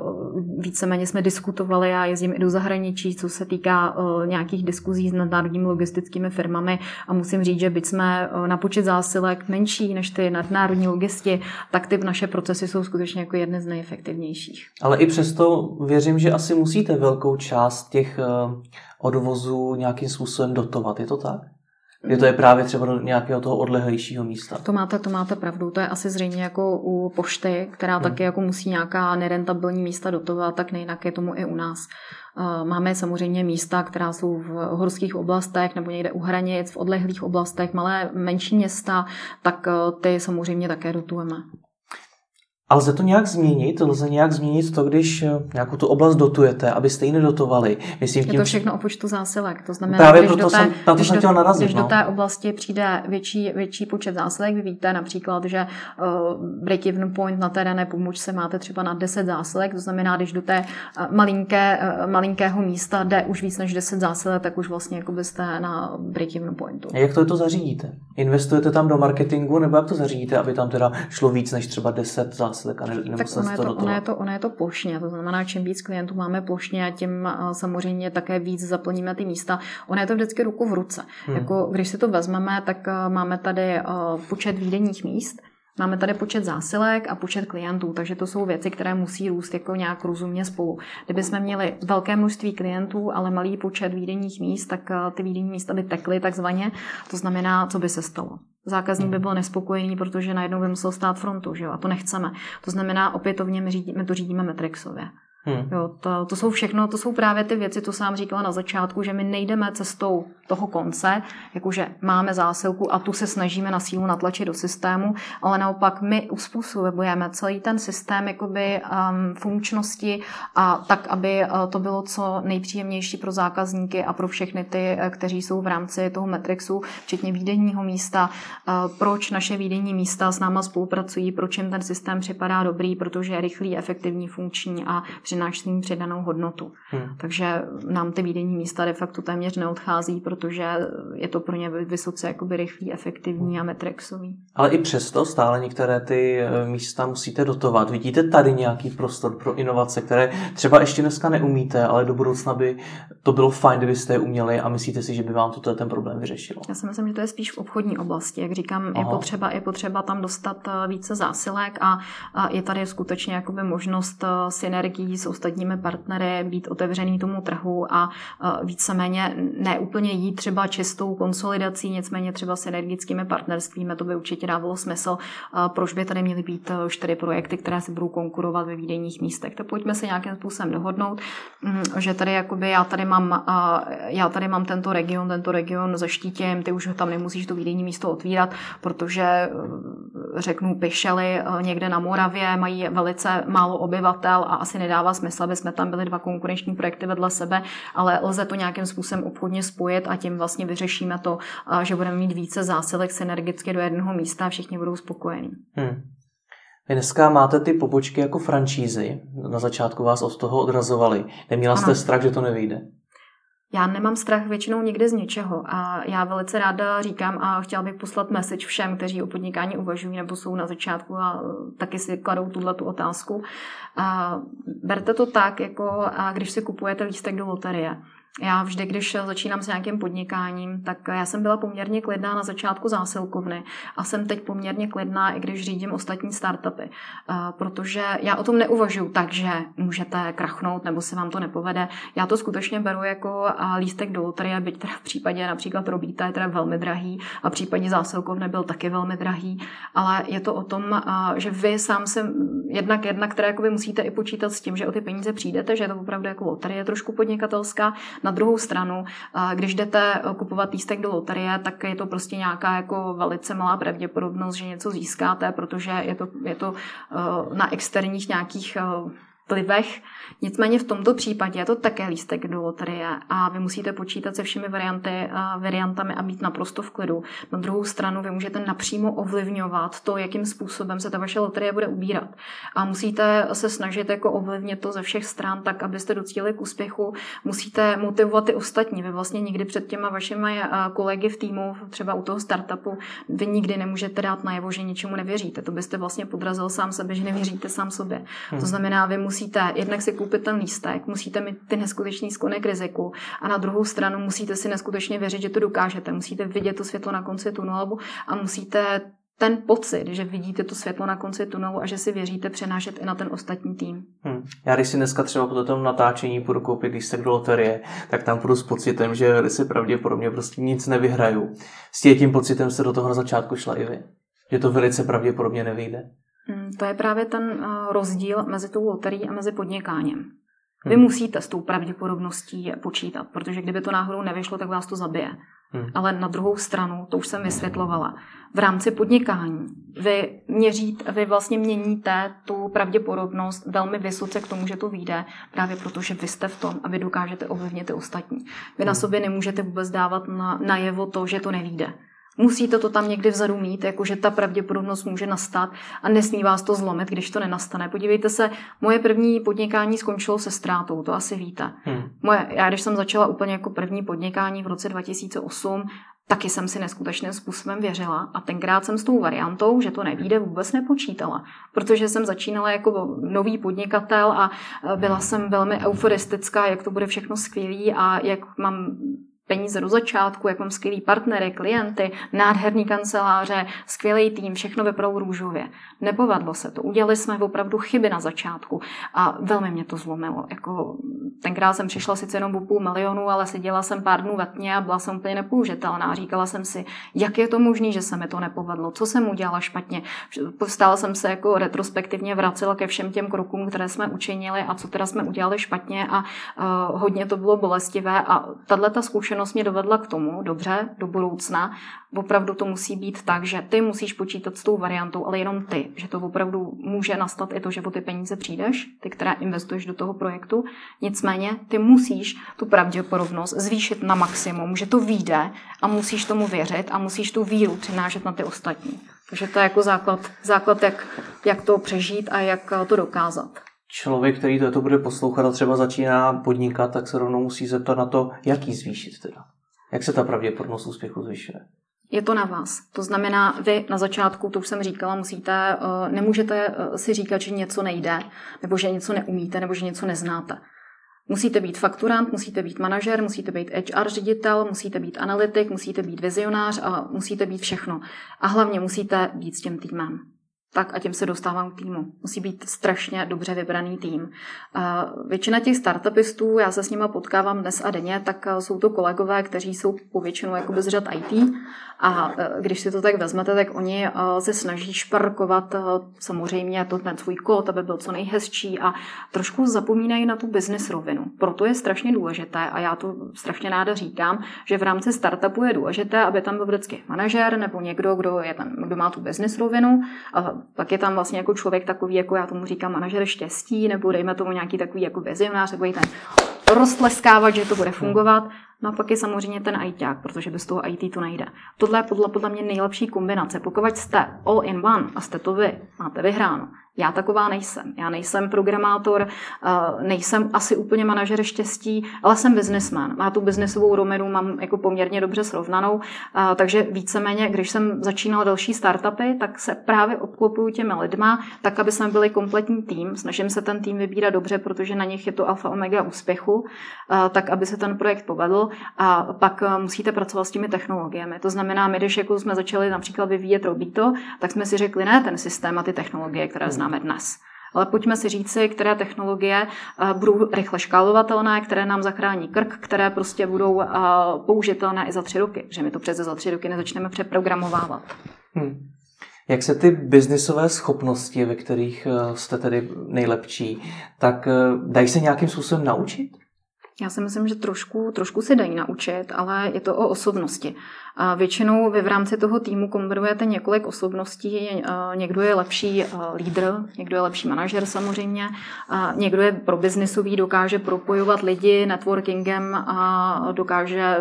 víceméně jsme diskutovali já jezdím i do zahraničí, co se týká uh, nějakých diskuzí s nadnárodními logistickými firmami a musím říct, že byť jsme uh, na počet zásilek menší než ty nadnárodní logisti, tak ty naše procesy jsou skutečně jako jedny z nejefektivnějších. Ale i přesto věřím, že asi musíte velkou část těch uh, odvozů nějakým způsobem dotovat. Je to tak? Je to je právě třeba do nějakého toho odlehlejšího místa. To máte, to máte pravdu. To je asi zřejmě jako u pošty, která hmm. taky jako musí nějaká nerentabilní místa dotovat, tak nejinak je tomu i u nás. Eh, máme samozřejmě místa, která jsou v horských oblastech nebo někde u hranic, v odlehlých oblastech, malé menší města, tak eh, ty samozřejmě také dotujeme. A lze to nějak změnit? Lze nějak změnit to, když eh, nějakou tu oblast dotujete, abyste ji nedotovali? Myslím, tím... Je to všechno o počtu zásilek. To znamená, Právě když, proto do té, jsem, na to když, jsem do, narazit, když no. do té oblasti přijde větší, větší počet zásilek, vy víte například, že uh, break-even point na té dané pomůžce máte třeba na 10 zásilek, to znamená, když do té uh, malinké, uh, malinkého místa jde už víc než 10 zásilek, tak už vlastně jako byste na break-even pointu. A jak to, to zařídíte? Investujete tam do marketingu nebo jak to zařídíte, aby tam teda šlo víc než třeba 10 zásilek? Zásilek a ne, tak ono je, to, ono, je to, ono je to plošně, to znamená, čím víc klientů máme plošně a tím samozřejmě také víc zaplníme ty místa. Ono je to vždycky ruku v ruce. Hmm. Jako, když si to vezmeme, tak máme tady počet výdenních míst, Máme tady počet zásilek a počet klientů, takže to jsou věci, které musí růst jako nějak rozumně spolu. Kdyby jsme měli velké množství klientů, ale malý počet výdenních míst, tak ty výdenní místa by tekly takzvaně. To znamená, co by se stalo. Zákazník by byl nespokojený, protože najednou by musel stát frontu, že jo? a to nechceme. To znamená, opětovně my, řídí, my to řídíme Metrixově. Hmm. Jo, to, to jsou všechno, to jsou právě ty věci, co jsem říkala na začátku, že my nejdeme cestou toho konce, jakože máme zásilku a tu se snažíme na sílu natlačit do systému, ale naopak my uspůsobujeme celý ten systém jakoby um, funkčnosti a tak, aby uh, to bylo co nejpříjemnější pro zákazníky a pro všechny ty, uh, kteří jsou v rámci toho Matrixu, včetně výdenního místa. Uh, proč naše výdenní místa s náma spolupracují, proč jim ten systém připadá dobrý, protože je rychlý, efektivní, funkční a přináší přidanou hodnotu. Hmm. Takže nám ty výdenní místa de facto téměř neodchází, protože je to pro ně vysoce jakoby rychlý, efektivní a metrexový. Ale i přesto stále některé ty eh, místa musíte dotovat. Vidíte tady nějaký prostor pro inovace, které třeba ještě dneska neumíte, ale do budoucna by to bylo fajn, kdybyste je uměli a myslíte si, že by vám toto ten problém vyřešilo? Já si myslím, že to je spíš v obchodní oblasti. Jak říkám, je potřeba, je potřeba tam dostat eh, více zásilek a, a je tady skutečně jakoby možnost eh, synergií s ostatními partnery, být otevřený tomu trhu a víceméně neúplně jít třeba čistou konsolidací, nicméně třeba synergickými partnerstvími, to by určitě dávalo smysl. Proč by tady měly být e, čtyři projekty, které si budou konkurovat ve výdejních místech? Tak pojďme se nějakým způsobem dohodnout, mm, že tady jakoby já tady mám, já tady mám tento region, tento region zaštítím, ty už tam nemusíš to výdejní místo otvírat, protože e, řeknu Pišely e, někde na Moravě mají velice málo obyvatel a asi nedává smysl, aby jsme tam byli dva konkurenční projekty vedle sebe, ale lze to nějakým způsobem obchodně spojit a tím vlastně vyřešíme to, že budeme mít více zásilek synergicky do jednoho místa a všichni budou spokojení. Hmm. Vy dneska máte ty pobočky jako francízy. Na začátku vás od toho odrazovali. Neměla jste ano. strach, že to nevyjde? Já nemám strach většinou nikdy z ničeho a já velice ráda říkám a chtěla bych poslat message všem, kteří o podnikání uvažují nebo jsou na začátku a taky si kladou tuhle tu otázku. A berte to tak, jako a když si kupujete lístek do loterie. Já vždy, když začínám s nějakým podnikáním, tak já jsem byla poměrně klidná na začátku zásilkovny a jsem teď poměrně klidná, i když řídím ostatní startupy. Protože já o tom neuvažuji tak, že můžete krachnout nebo se vám to nepovede. Já to skutečně beru jako lístek do loterie, byť teda v případě například Robíta je teda velmi drahý a v případě zásilkovny byl taky velmi drahý, ale je to o tom, že vy sám se jednak jedna, které musíte i počítat s tím, že o ty peníze přijdete, že je to opravdu jako loterie trošku podnikatelská, na druhou stranu, když jdete eh, kupovat lístek do loterie, tak je to prostě nějaká jako velice malá pravděpodobnost, že něco získáte, protože je to, je to eh, na externích nějakých eh, vlivech. Nicméně v tomto případě je to také lístek do loterie a vy musíte počítat se všemi varianty, variantami a být naprosto v klidu. Na druhou stranu vy můžete napřímo ovlivňovat to, jakým způsobem se ta vaše loterie bude ubírat. A musíte se snažit jako ovlivnit to ze všech stran tak, abyste docílili k úspěchu. Musíte motivovat ty ostatní. Vy vlastně nikdy před těma vašimi kolegy v týmu, třeba u toho startupu, vy nikdy nemůžete dát najevo, že ničemu nevěříte. To byste vlastně podrazil sám sebe, že nevěříte sám sobě. Hmm. To znamená, vy musíte jednak si koupit ten lístek, musíte mít ty neskutečný sklony k riziku a na druhou stranu musíte si neskutečně věřit, že to dokážete. Musíte vidět to světlo na konci tunelu a musíte ten pocit, že vidíte to světlo na konci tunelu a že si věříte přenášet i na ten ostatní tým. Hmm. Já když si dneska třeba po tom natáčení půjdu koupit lístek do loterie, tak tam půjdu s pocitem, že si pravděpodobně prostě nic nevyhraju. S tím pocitem se do toho na začátku šla i vy. Že to velice pravděpodobně nevyjde. Hmm, to je právě ten eh, rozdíl mezi tou loterií a mezi podnikáním. Vy hmm. musíte s tou pravděpodobností počítat, protože kdyby to náhodou nevyšlo, tak vás to zabije. Hmm. Ale na druhou stranu, to už jsem vysvětlovala, v rámci podnikání vy, měřít, vy vlastně měníte tu pravděpodobnost velmi vysoce k tomu, že to vyjde, právě protože vy jste v tom a vy dokážete ovlivnit ty ostatní. Vy na hmm. sobě nemůžete vůbec dávat na, najevo to, že to nevíde. Musíte to tam někdy vzadu mít, jakože ta pravděpodobnost může nastat a nesmí vás to zlomit, když to nenastane. Podívejte se, moje první podnikání skončilo se ztrátou, to asi víte. Hmm. Moje, já když jsem začala úplně jako první podnikání v roce 2008, taky jsem si neskutečným způsobem věřila a tenkrát jsem s tou variantou, že to nevíde, vůbec nepočítala, protože jsem začínala jako nový podnikatel a byla jsem velmi euforistická, jak to bude všechno skvělý a jak mám peníze do začátku, jak mám skvělý partnery, klienty, nádherný kanceláře, skvělý tým, všechno vypadalo růžově. Nepovedlo se to. Udělali jsme opravdu chyby na začátku a velmi mě to zlomilo. Jako tenkrát jsem přišla sice jenom o půl milionu, ale seděla jsem pár dnů ve tmě a byla jsem úplně nepoužitelná. Říkala jsem si, jak je to možné, že se mi to nepovedlo, co jsem udělala špatně. Stále jsem se jako retrospektivně vracela ke všem těm krokům, které jsme učinili a co teda jsme udělali špatně a uh, hodně to bylo bolestivé a tahle ta zkušenost mě dovedla k tomu, dobře, do budoucna, opravdu to musí být tak, že ty musíš počítat s tou variantou, ale jenom ty, že to opravdu může nastat i to, že o ty peníze přijdeš, ty, které investuješ do toho projektu, nicméně ty musíš tu pravděpodobnost zvýšit na maximum, že to vyjde a musíš tomu věřit a musíš tu víru přinášet na ty ostatní. Takže to je jako základ, základ jak, jak to přežít a jak to dokázat člověk, který to, bude poslouchat a třeba začíná podnikat, tak se rovnou musí zeptat na to, jak ji zvýšit teda. Jak se ta pravděpodobnost úspěchu zvyšuje? Je to na vás. To znamená, vy na začátku, to už jsem říkala, musíte, eh, nemůžete eh, si říkat, že něco nejde, nebo že něco neumíte, nebo že něco neznáte. Musíte být fakturant, musíte být manažer, musíte být HR ředitel, musíte být analytik, musíte být vizionář a musíte být všechno. A hlavně musíte být s tím týmem tak a tím se dostávám k týmu. Musí být strašně dobře vybraný tým. Většina těch startupistů, já se s nimi potkávám dnes a denně, tak jsou to kolegové, kteří jsou povětšinou jako z řad IT a e, když si to tak vezmete, tak oni se snaží šparkovat samozřejmě to, ten svůj kód, aby byl co nejhezčí a trošku zapomínají na tu business rovinu. Proto je strašně důležité a já to strašně ráda říkám, že v rámci startupu je důležité, aby tam byl vždycky manažer nebo někdo, kdo, je tam, kdo má tu business rovinu pak je tam vlastně jako člověk takový, jako já tomu říkám manažer štěstí, nebo dejme tomu nějaký takový jako vizionář, takový ten roztleskávat, že to bude fungovat. No a pak je samozřejmě ten ITák, protože bez toho IT to nejde. Tohle je podle, podle mě nejlepší kombinace. Pokud jste all in one a jste to vy, máte vyhráno. Já taková nejsem. Já nejsem programátor, eh, nejsem asi úplně manažer štěstí, ale jsem businessman. Má tu biznesovou romenu, mám jako poměrně dobře srovnanou, eh, takže víceméně, když jsem začínal další startupy, tak se právě obklopuju těmi lidma, tak, aby jsme byli kompletní tým. Snažím se ten tým vybírat dobře, protože na nich je to alfa omega úspěchu, eh, tak, aby se ten projekt povedl a pak musíte pracovat s těmi technologiemi. To znamená, my, když jako jsme začali například vyvíjet Robito, tak jsme si řekli, ne ten systém a ty technologie, které hmm známe dnes. Ale pojďme si říci, které technologie eh, budou rychle škálovatelné, které nám zachrání krk, které prostě budou eh, použitelné i za tři roky, že my to přece za tři roky nezačneme přeprogramovávat. Hmm. Jak se ty biznisové schopnosti, ve kterých eh, jste tedy nejlepší, tak dají se nějakým způsobem naučit? Já si myslím, že trošku, trošku se dají naučit, ale je to o osobnosti. A většinou vy v rámci toho týmu kombinujete několik osobností. Někdo je lepší lídr, někdo je lepší manažer samozřejmě, a někdo je pro biznisový, dokáže propojovat lidi networkingem a dokáže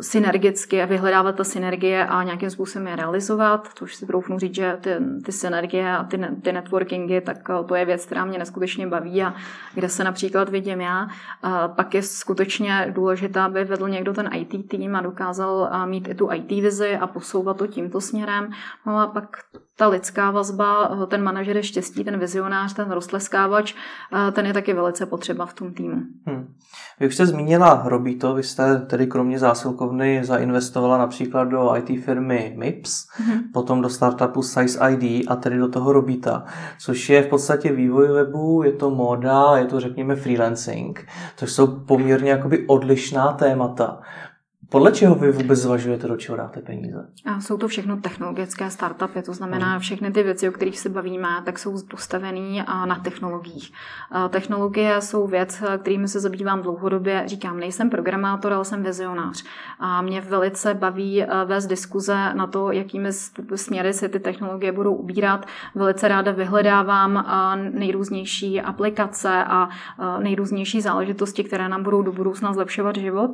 synergicky a vyhledávat ta synergie a nějakým způsobem je realizovat, což si troufnu říct, že ty, ty synergie a ty, ty networkingy, tak eh, to je věc, která mě neskutečně baví a kde se například vidím já. A pak je skutečně důležité, aby vedl někdo ten IT tým a dokázal eh, mít i tu IT vizi a posouvat to tímto směrem. No a pak ta lidská vazba, eh, ten manažer je štěstí, ten vizionář, ten roztleskávač, ten je taky velice potřeba v tom týmu. Hmm. Vy už jste zmínila Robito, vy jste tedy kromě zásilkovny zainvestovala například do IT firmy MIPS, mm-hmm. potom do startupu Size ID a tedy do toho Robita, což je v podstatě vývoj webu, je to móda, je to řekněme freelancing, což jsou poměrně jakoby odlišná témata. Podle čeho vy vůbec zvažujete, do čeho dáte peníze? A jsou to všechno technologické startupy, to znamená hmm. všechny ty věci, o kterých se bavíme, tak jsou postavený na technologiích. Technologie jsou věc, kterými se zabývám dlouhodobě. Říkám, nejsem programátor, ale jsem vizionář. A mě velice baví vést diskuze na to, jakými směry se ty technologie budou ubírat. Velice ráda vyhledávám nejrůznější aplikace a nejrůznější záležitosti, které nám budou do budoucna zlepšovat život.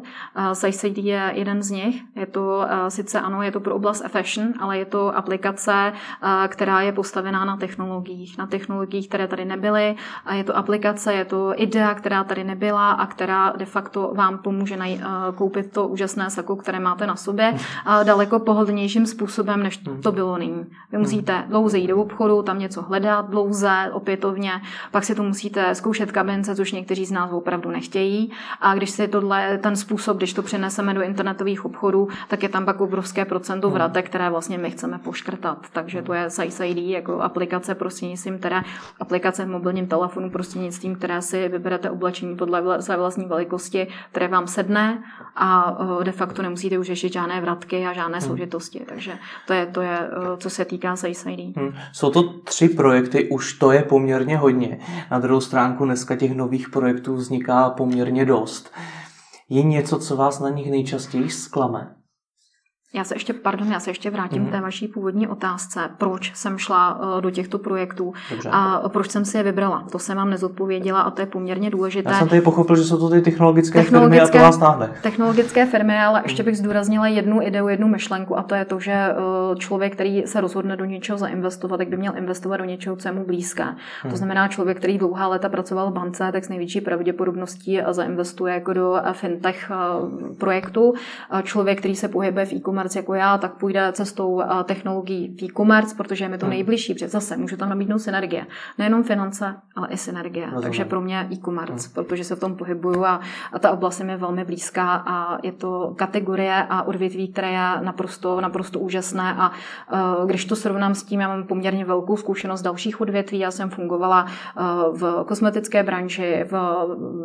SciCD je jeden z nich. Je to uh, sice ano, je to pro oblast fashion, ale je to aplikace, uh, která je postavená na technologiích, na technologiích, které tady nebyly. A je to aplikace, je to idea, která tady nebyla a která de facto vám pomůže naj, uh, koupit to úžasné sako, které máte na sobě, daleko pohodlnějším způsobem, než to bylo nyní. Vy musíte dlouze jít do obchodu, tam něco hledat, dlouze, opětovně, pak si to musíte zkoušet kabince, což někteří z nás opravdu nechtějí. A když si tohle, ten způsob, když to přeneseme do internetových obchodů, tak je tam pak obrovské procento vratek, které vlastně my chceme poškrtat. Takže to je Size ID jako aplikace prostřednictvím, teda aplikace v mobilním telefonu prostřednictvím, které si vyberete oblečení podle své vlastní velikosti, které vám sedne a de facto nemusíte už řešit žádné vratky a žádné hmm. složitosti. Takže to je, to je, co se týká Size ID. Hmm. Jsou to tři projekty, už to je poměrně hodně. Na druhou stránku dneska těch nových projektů vzniká poměrně dost. Je něco, co vás na nich nejčastěji zklame? Já se ještě, pardon, já se ještě vrátím mm-hmm. k té vaší původní otázce, proč jsem šla uh, do těchto projektů Dobře. a proč jsem si je vybrala. To jsem vám nezodpověděla a to je poměrně důležité. Já jsem tady pochopil, že jsou to ty technologické, technologické firmy a to vás táhne. Technologické firmy, ale ještě mhm. bych zdůraznila jednu ideu, jednu myšlenku a to je to, že uh, člověk, který se rozhodne do něčeho zainvestovat, tak by měl investovat do něčeho, co je mu blízké. Hmm. To mhm. znamená, člověk, který dlouhá léta pracoval v bance, tak s největší pravděpodobností zainvestuje jako do fintech uh, projektu. Člověk, který se pohybuje v e-commerce, e-commerce jako já, tak půjde cestou eh, technologií v e-commerce, protože je mi to hmm. nejbližší, protože zase můžu tam nabídnout synergie. Nejenom finance, ale i synergie. Rozumím. Takže pro mě e-commerce, hmm. protože se v tom pohybuju a, a ta oblast je mi velmi blízká a je to kategorie a odvětví, které je naprosto, naprosto úžasné a uh, když to srovnám s tím, já mám poměrně velkou zkušenost dalších odvětví, já jsem fungovala uh, v kosmetické branži, v,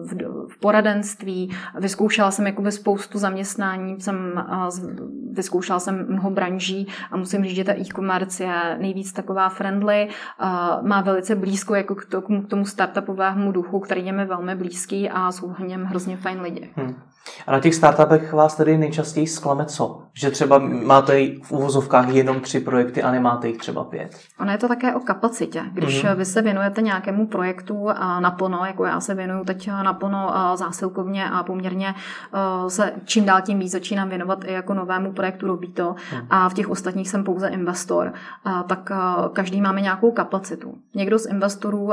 v, v poradenství, vyzkoušela jsem jakoby spoustu zaměstnání, jsem uh, vyzkoušela jsem mnoho branží a musím říct, že ta e-commerce je nejvíc taková friendly, má velice blízko jako k tomu startupovému duchu, který je mi velmi blízký a jsou v něm hrozně fajn lidi. Hmm. A na těch startupech vás tedy nejčastěji zklame co? Že třeba máte v úvozovkách jenom tři projekty a nemáte jich třeba pět? Ono je to také o kapacitě. Když mm-hmm. vy se věnujete nějakému projektu naplno, jako já se věnuju teď naplno zásilkovně a poměrně se čím dál tím víc začínám věnovat i jako novému projektu Robito mm. a v těch ostatních jsem pouze investor, tak každý máme nějakou kapacitu. Někdo z investorů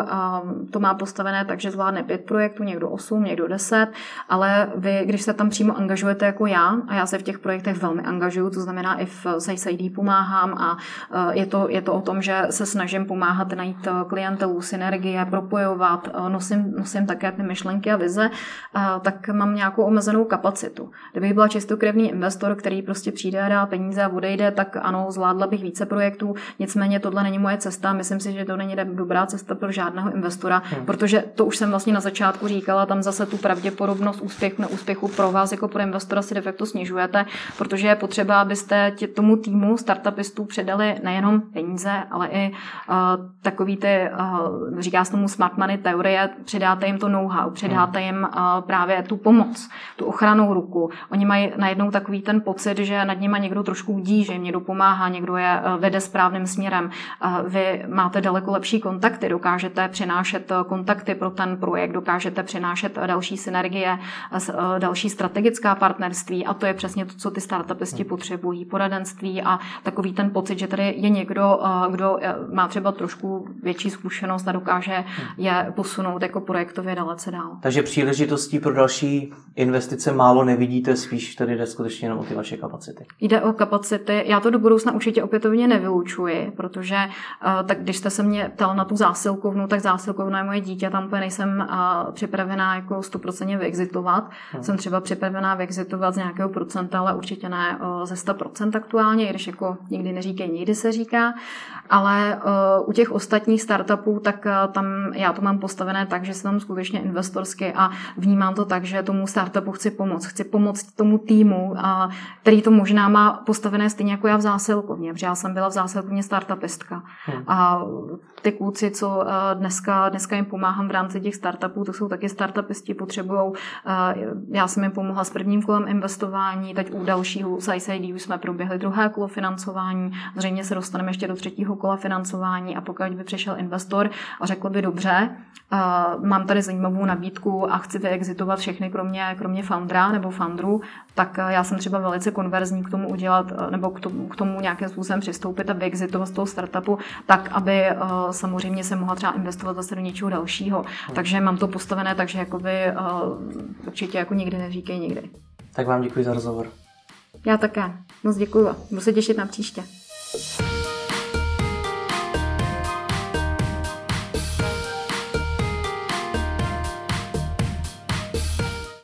to má postavené tak, že zvládne pět projektů, někdo osm, někdo deset, ale vy, když se tam přímo angažujete jako já, a já se v těch projektech velmi angažuju, to znamená i v Size ID pomáhám a e, je to, je to o tom, že se snažím pomáhat najít e, klientelu, synergie, propojovat, e, nosím, nosím také ty myšlenky a vize, tak mám nějakou omezenou kapacitu. Kdybych byla čistokrevný investor, který prostě přijde a dá peníze a odejde, tak ano, zvládla bych více projektů, nicméně tohle není moje cesta, myslím si, že to není dobrá cesta pro žádného investora, hmm. protože to už jsem vlastně na začátku říkala, tam zase tu pravděpodobnost úspěchu, neúspěchu pro vás jako pro investora si de facto snižujete, protože je potřeba, abyste tě, tomu týmu startupistů předali nejenom peníze, ale i uh, takový ty, uh, říká se tomu smart money teorie, předáte jim to know-how, předáte jim uh, právě tu pomoc, tu ochranou ruku. Oni mají najednou takový ten pocit, že nad nimi někdo trošku udí, že jim někdo pomáhá, někdo je uh, vede správným směrem. Uh, vy máte daleko lepší kontakty, dokážete přinášet kontakty pro ten projekt, dokážete přinášet další synergie, další další strategická partnerství a to je přesně to, co ty startupisti potřebují. Poradenství a takový ten pocit, že tady je někdo, eh, kdo eh, má třeba trošku větší zkušenost a dokáže je posunout jako projektově dalece dál. Takže příležitostí pro další investice málo nevidíte, spíš tady jde skutečně jenom o ty vaše kapacity. Jde o kapacity. Já to do budoucna určitě opětovně nevylučuji, protože eh, tak když jste se mě ptal na tu zásilkovnu, tak zásilkovna je moje dítě, tam úplně nejsem připravená jako 100% vyexitovat. Hmm. Jsem třeba třeba připravená vyexitovat z nějakého procenta, ale určitě ne ze 100% aktuálně, i když jako nikdy neříkej, nikdy se říká. Ale u těch ostatních startupů, tak tam já to mám postavené tak, že jsem tam skutečně investorsky a vnímám to tak, že tomu startupu chci pomoct. Chci pomoct tomu týmu, který to možná má postavené stejně jako já v zásilkovně, protože já jsem byla v zásilkovně startupistka. Hmm. A ty kluci, co dneska, dneska jim pomáhám v rámci těch startupů, to jsou taky startupisti, potřebují, já jsem jsem jim pomohla s prvním kolem investování, teď u dalšího z už jsme proběhli druhé kolo financování, zřejmě se dostaneme ještě do třetího kola financování a pokud by přišel investor a řekl by dobře, mám tady zajímavou nabídku a chci vyexitovat všechny kromě, kromě foundera nebo founderů, tak já jsem třeba velice konverzní k tomu udělat nebo k tomu, k tomu nějakým způsobem přistoupit a vyexitovat z toho startupu tak, aby samozřejmě se mohla třeba investovat zase do něčeho dalšího. Hmm. Takže mám to postavené takže jakoby určitě jako nikdy neříkej nikdy. Tak vám děkuji za rozhovor. Já také. Moc děkuji. Budu se těšit na příště.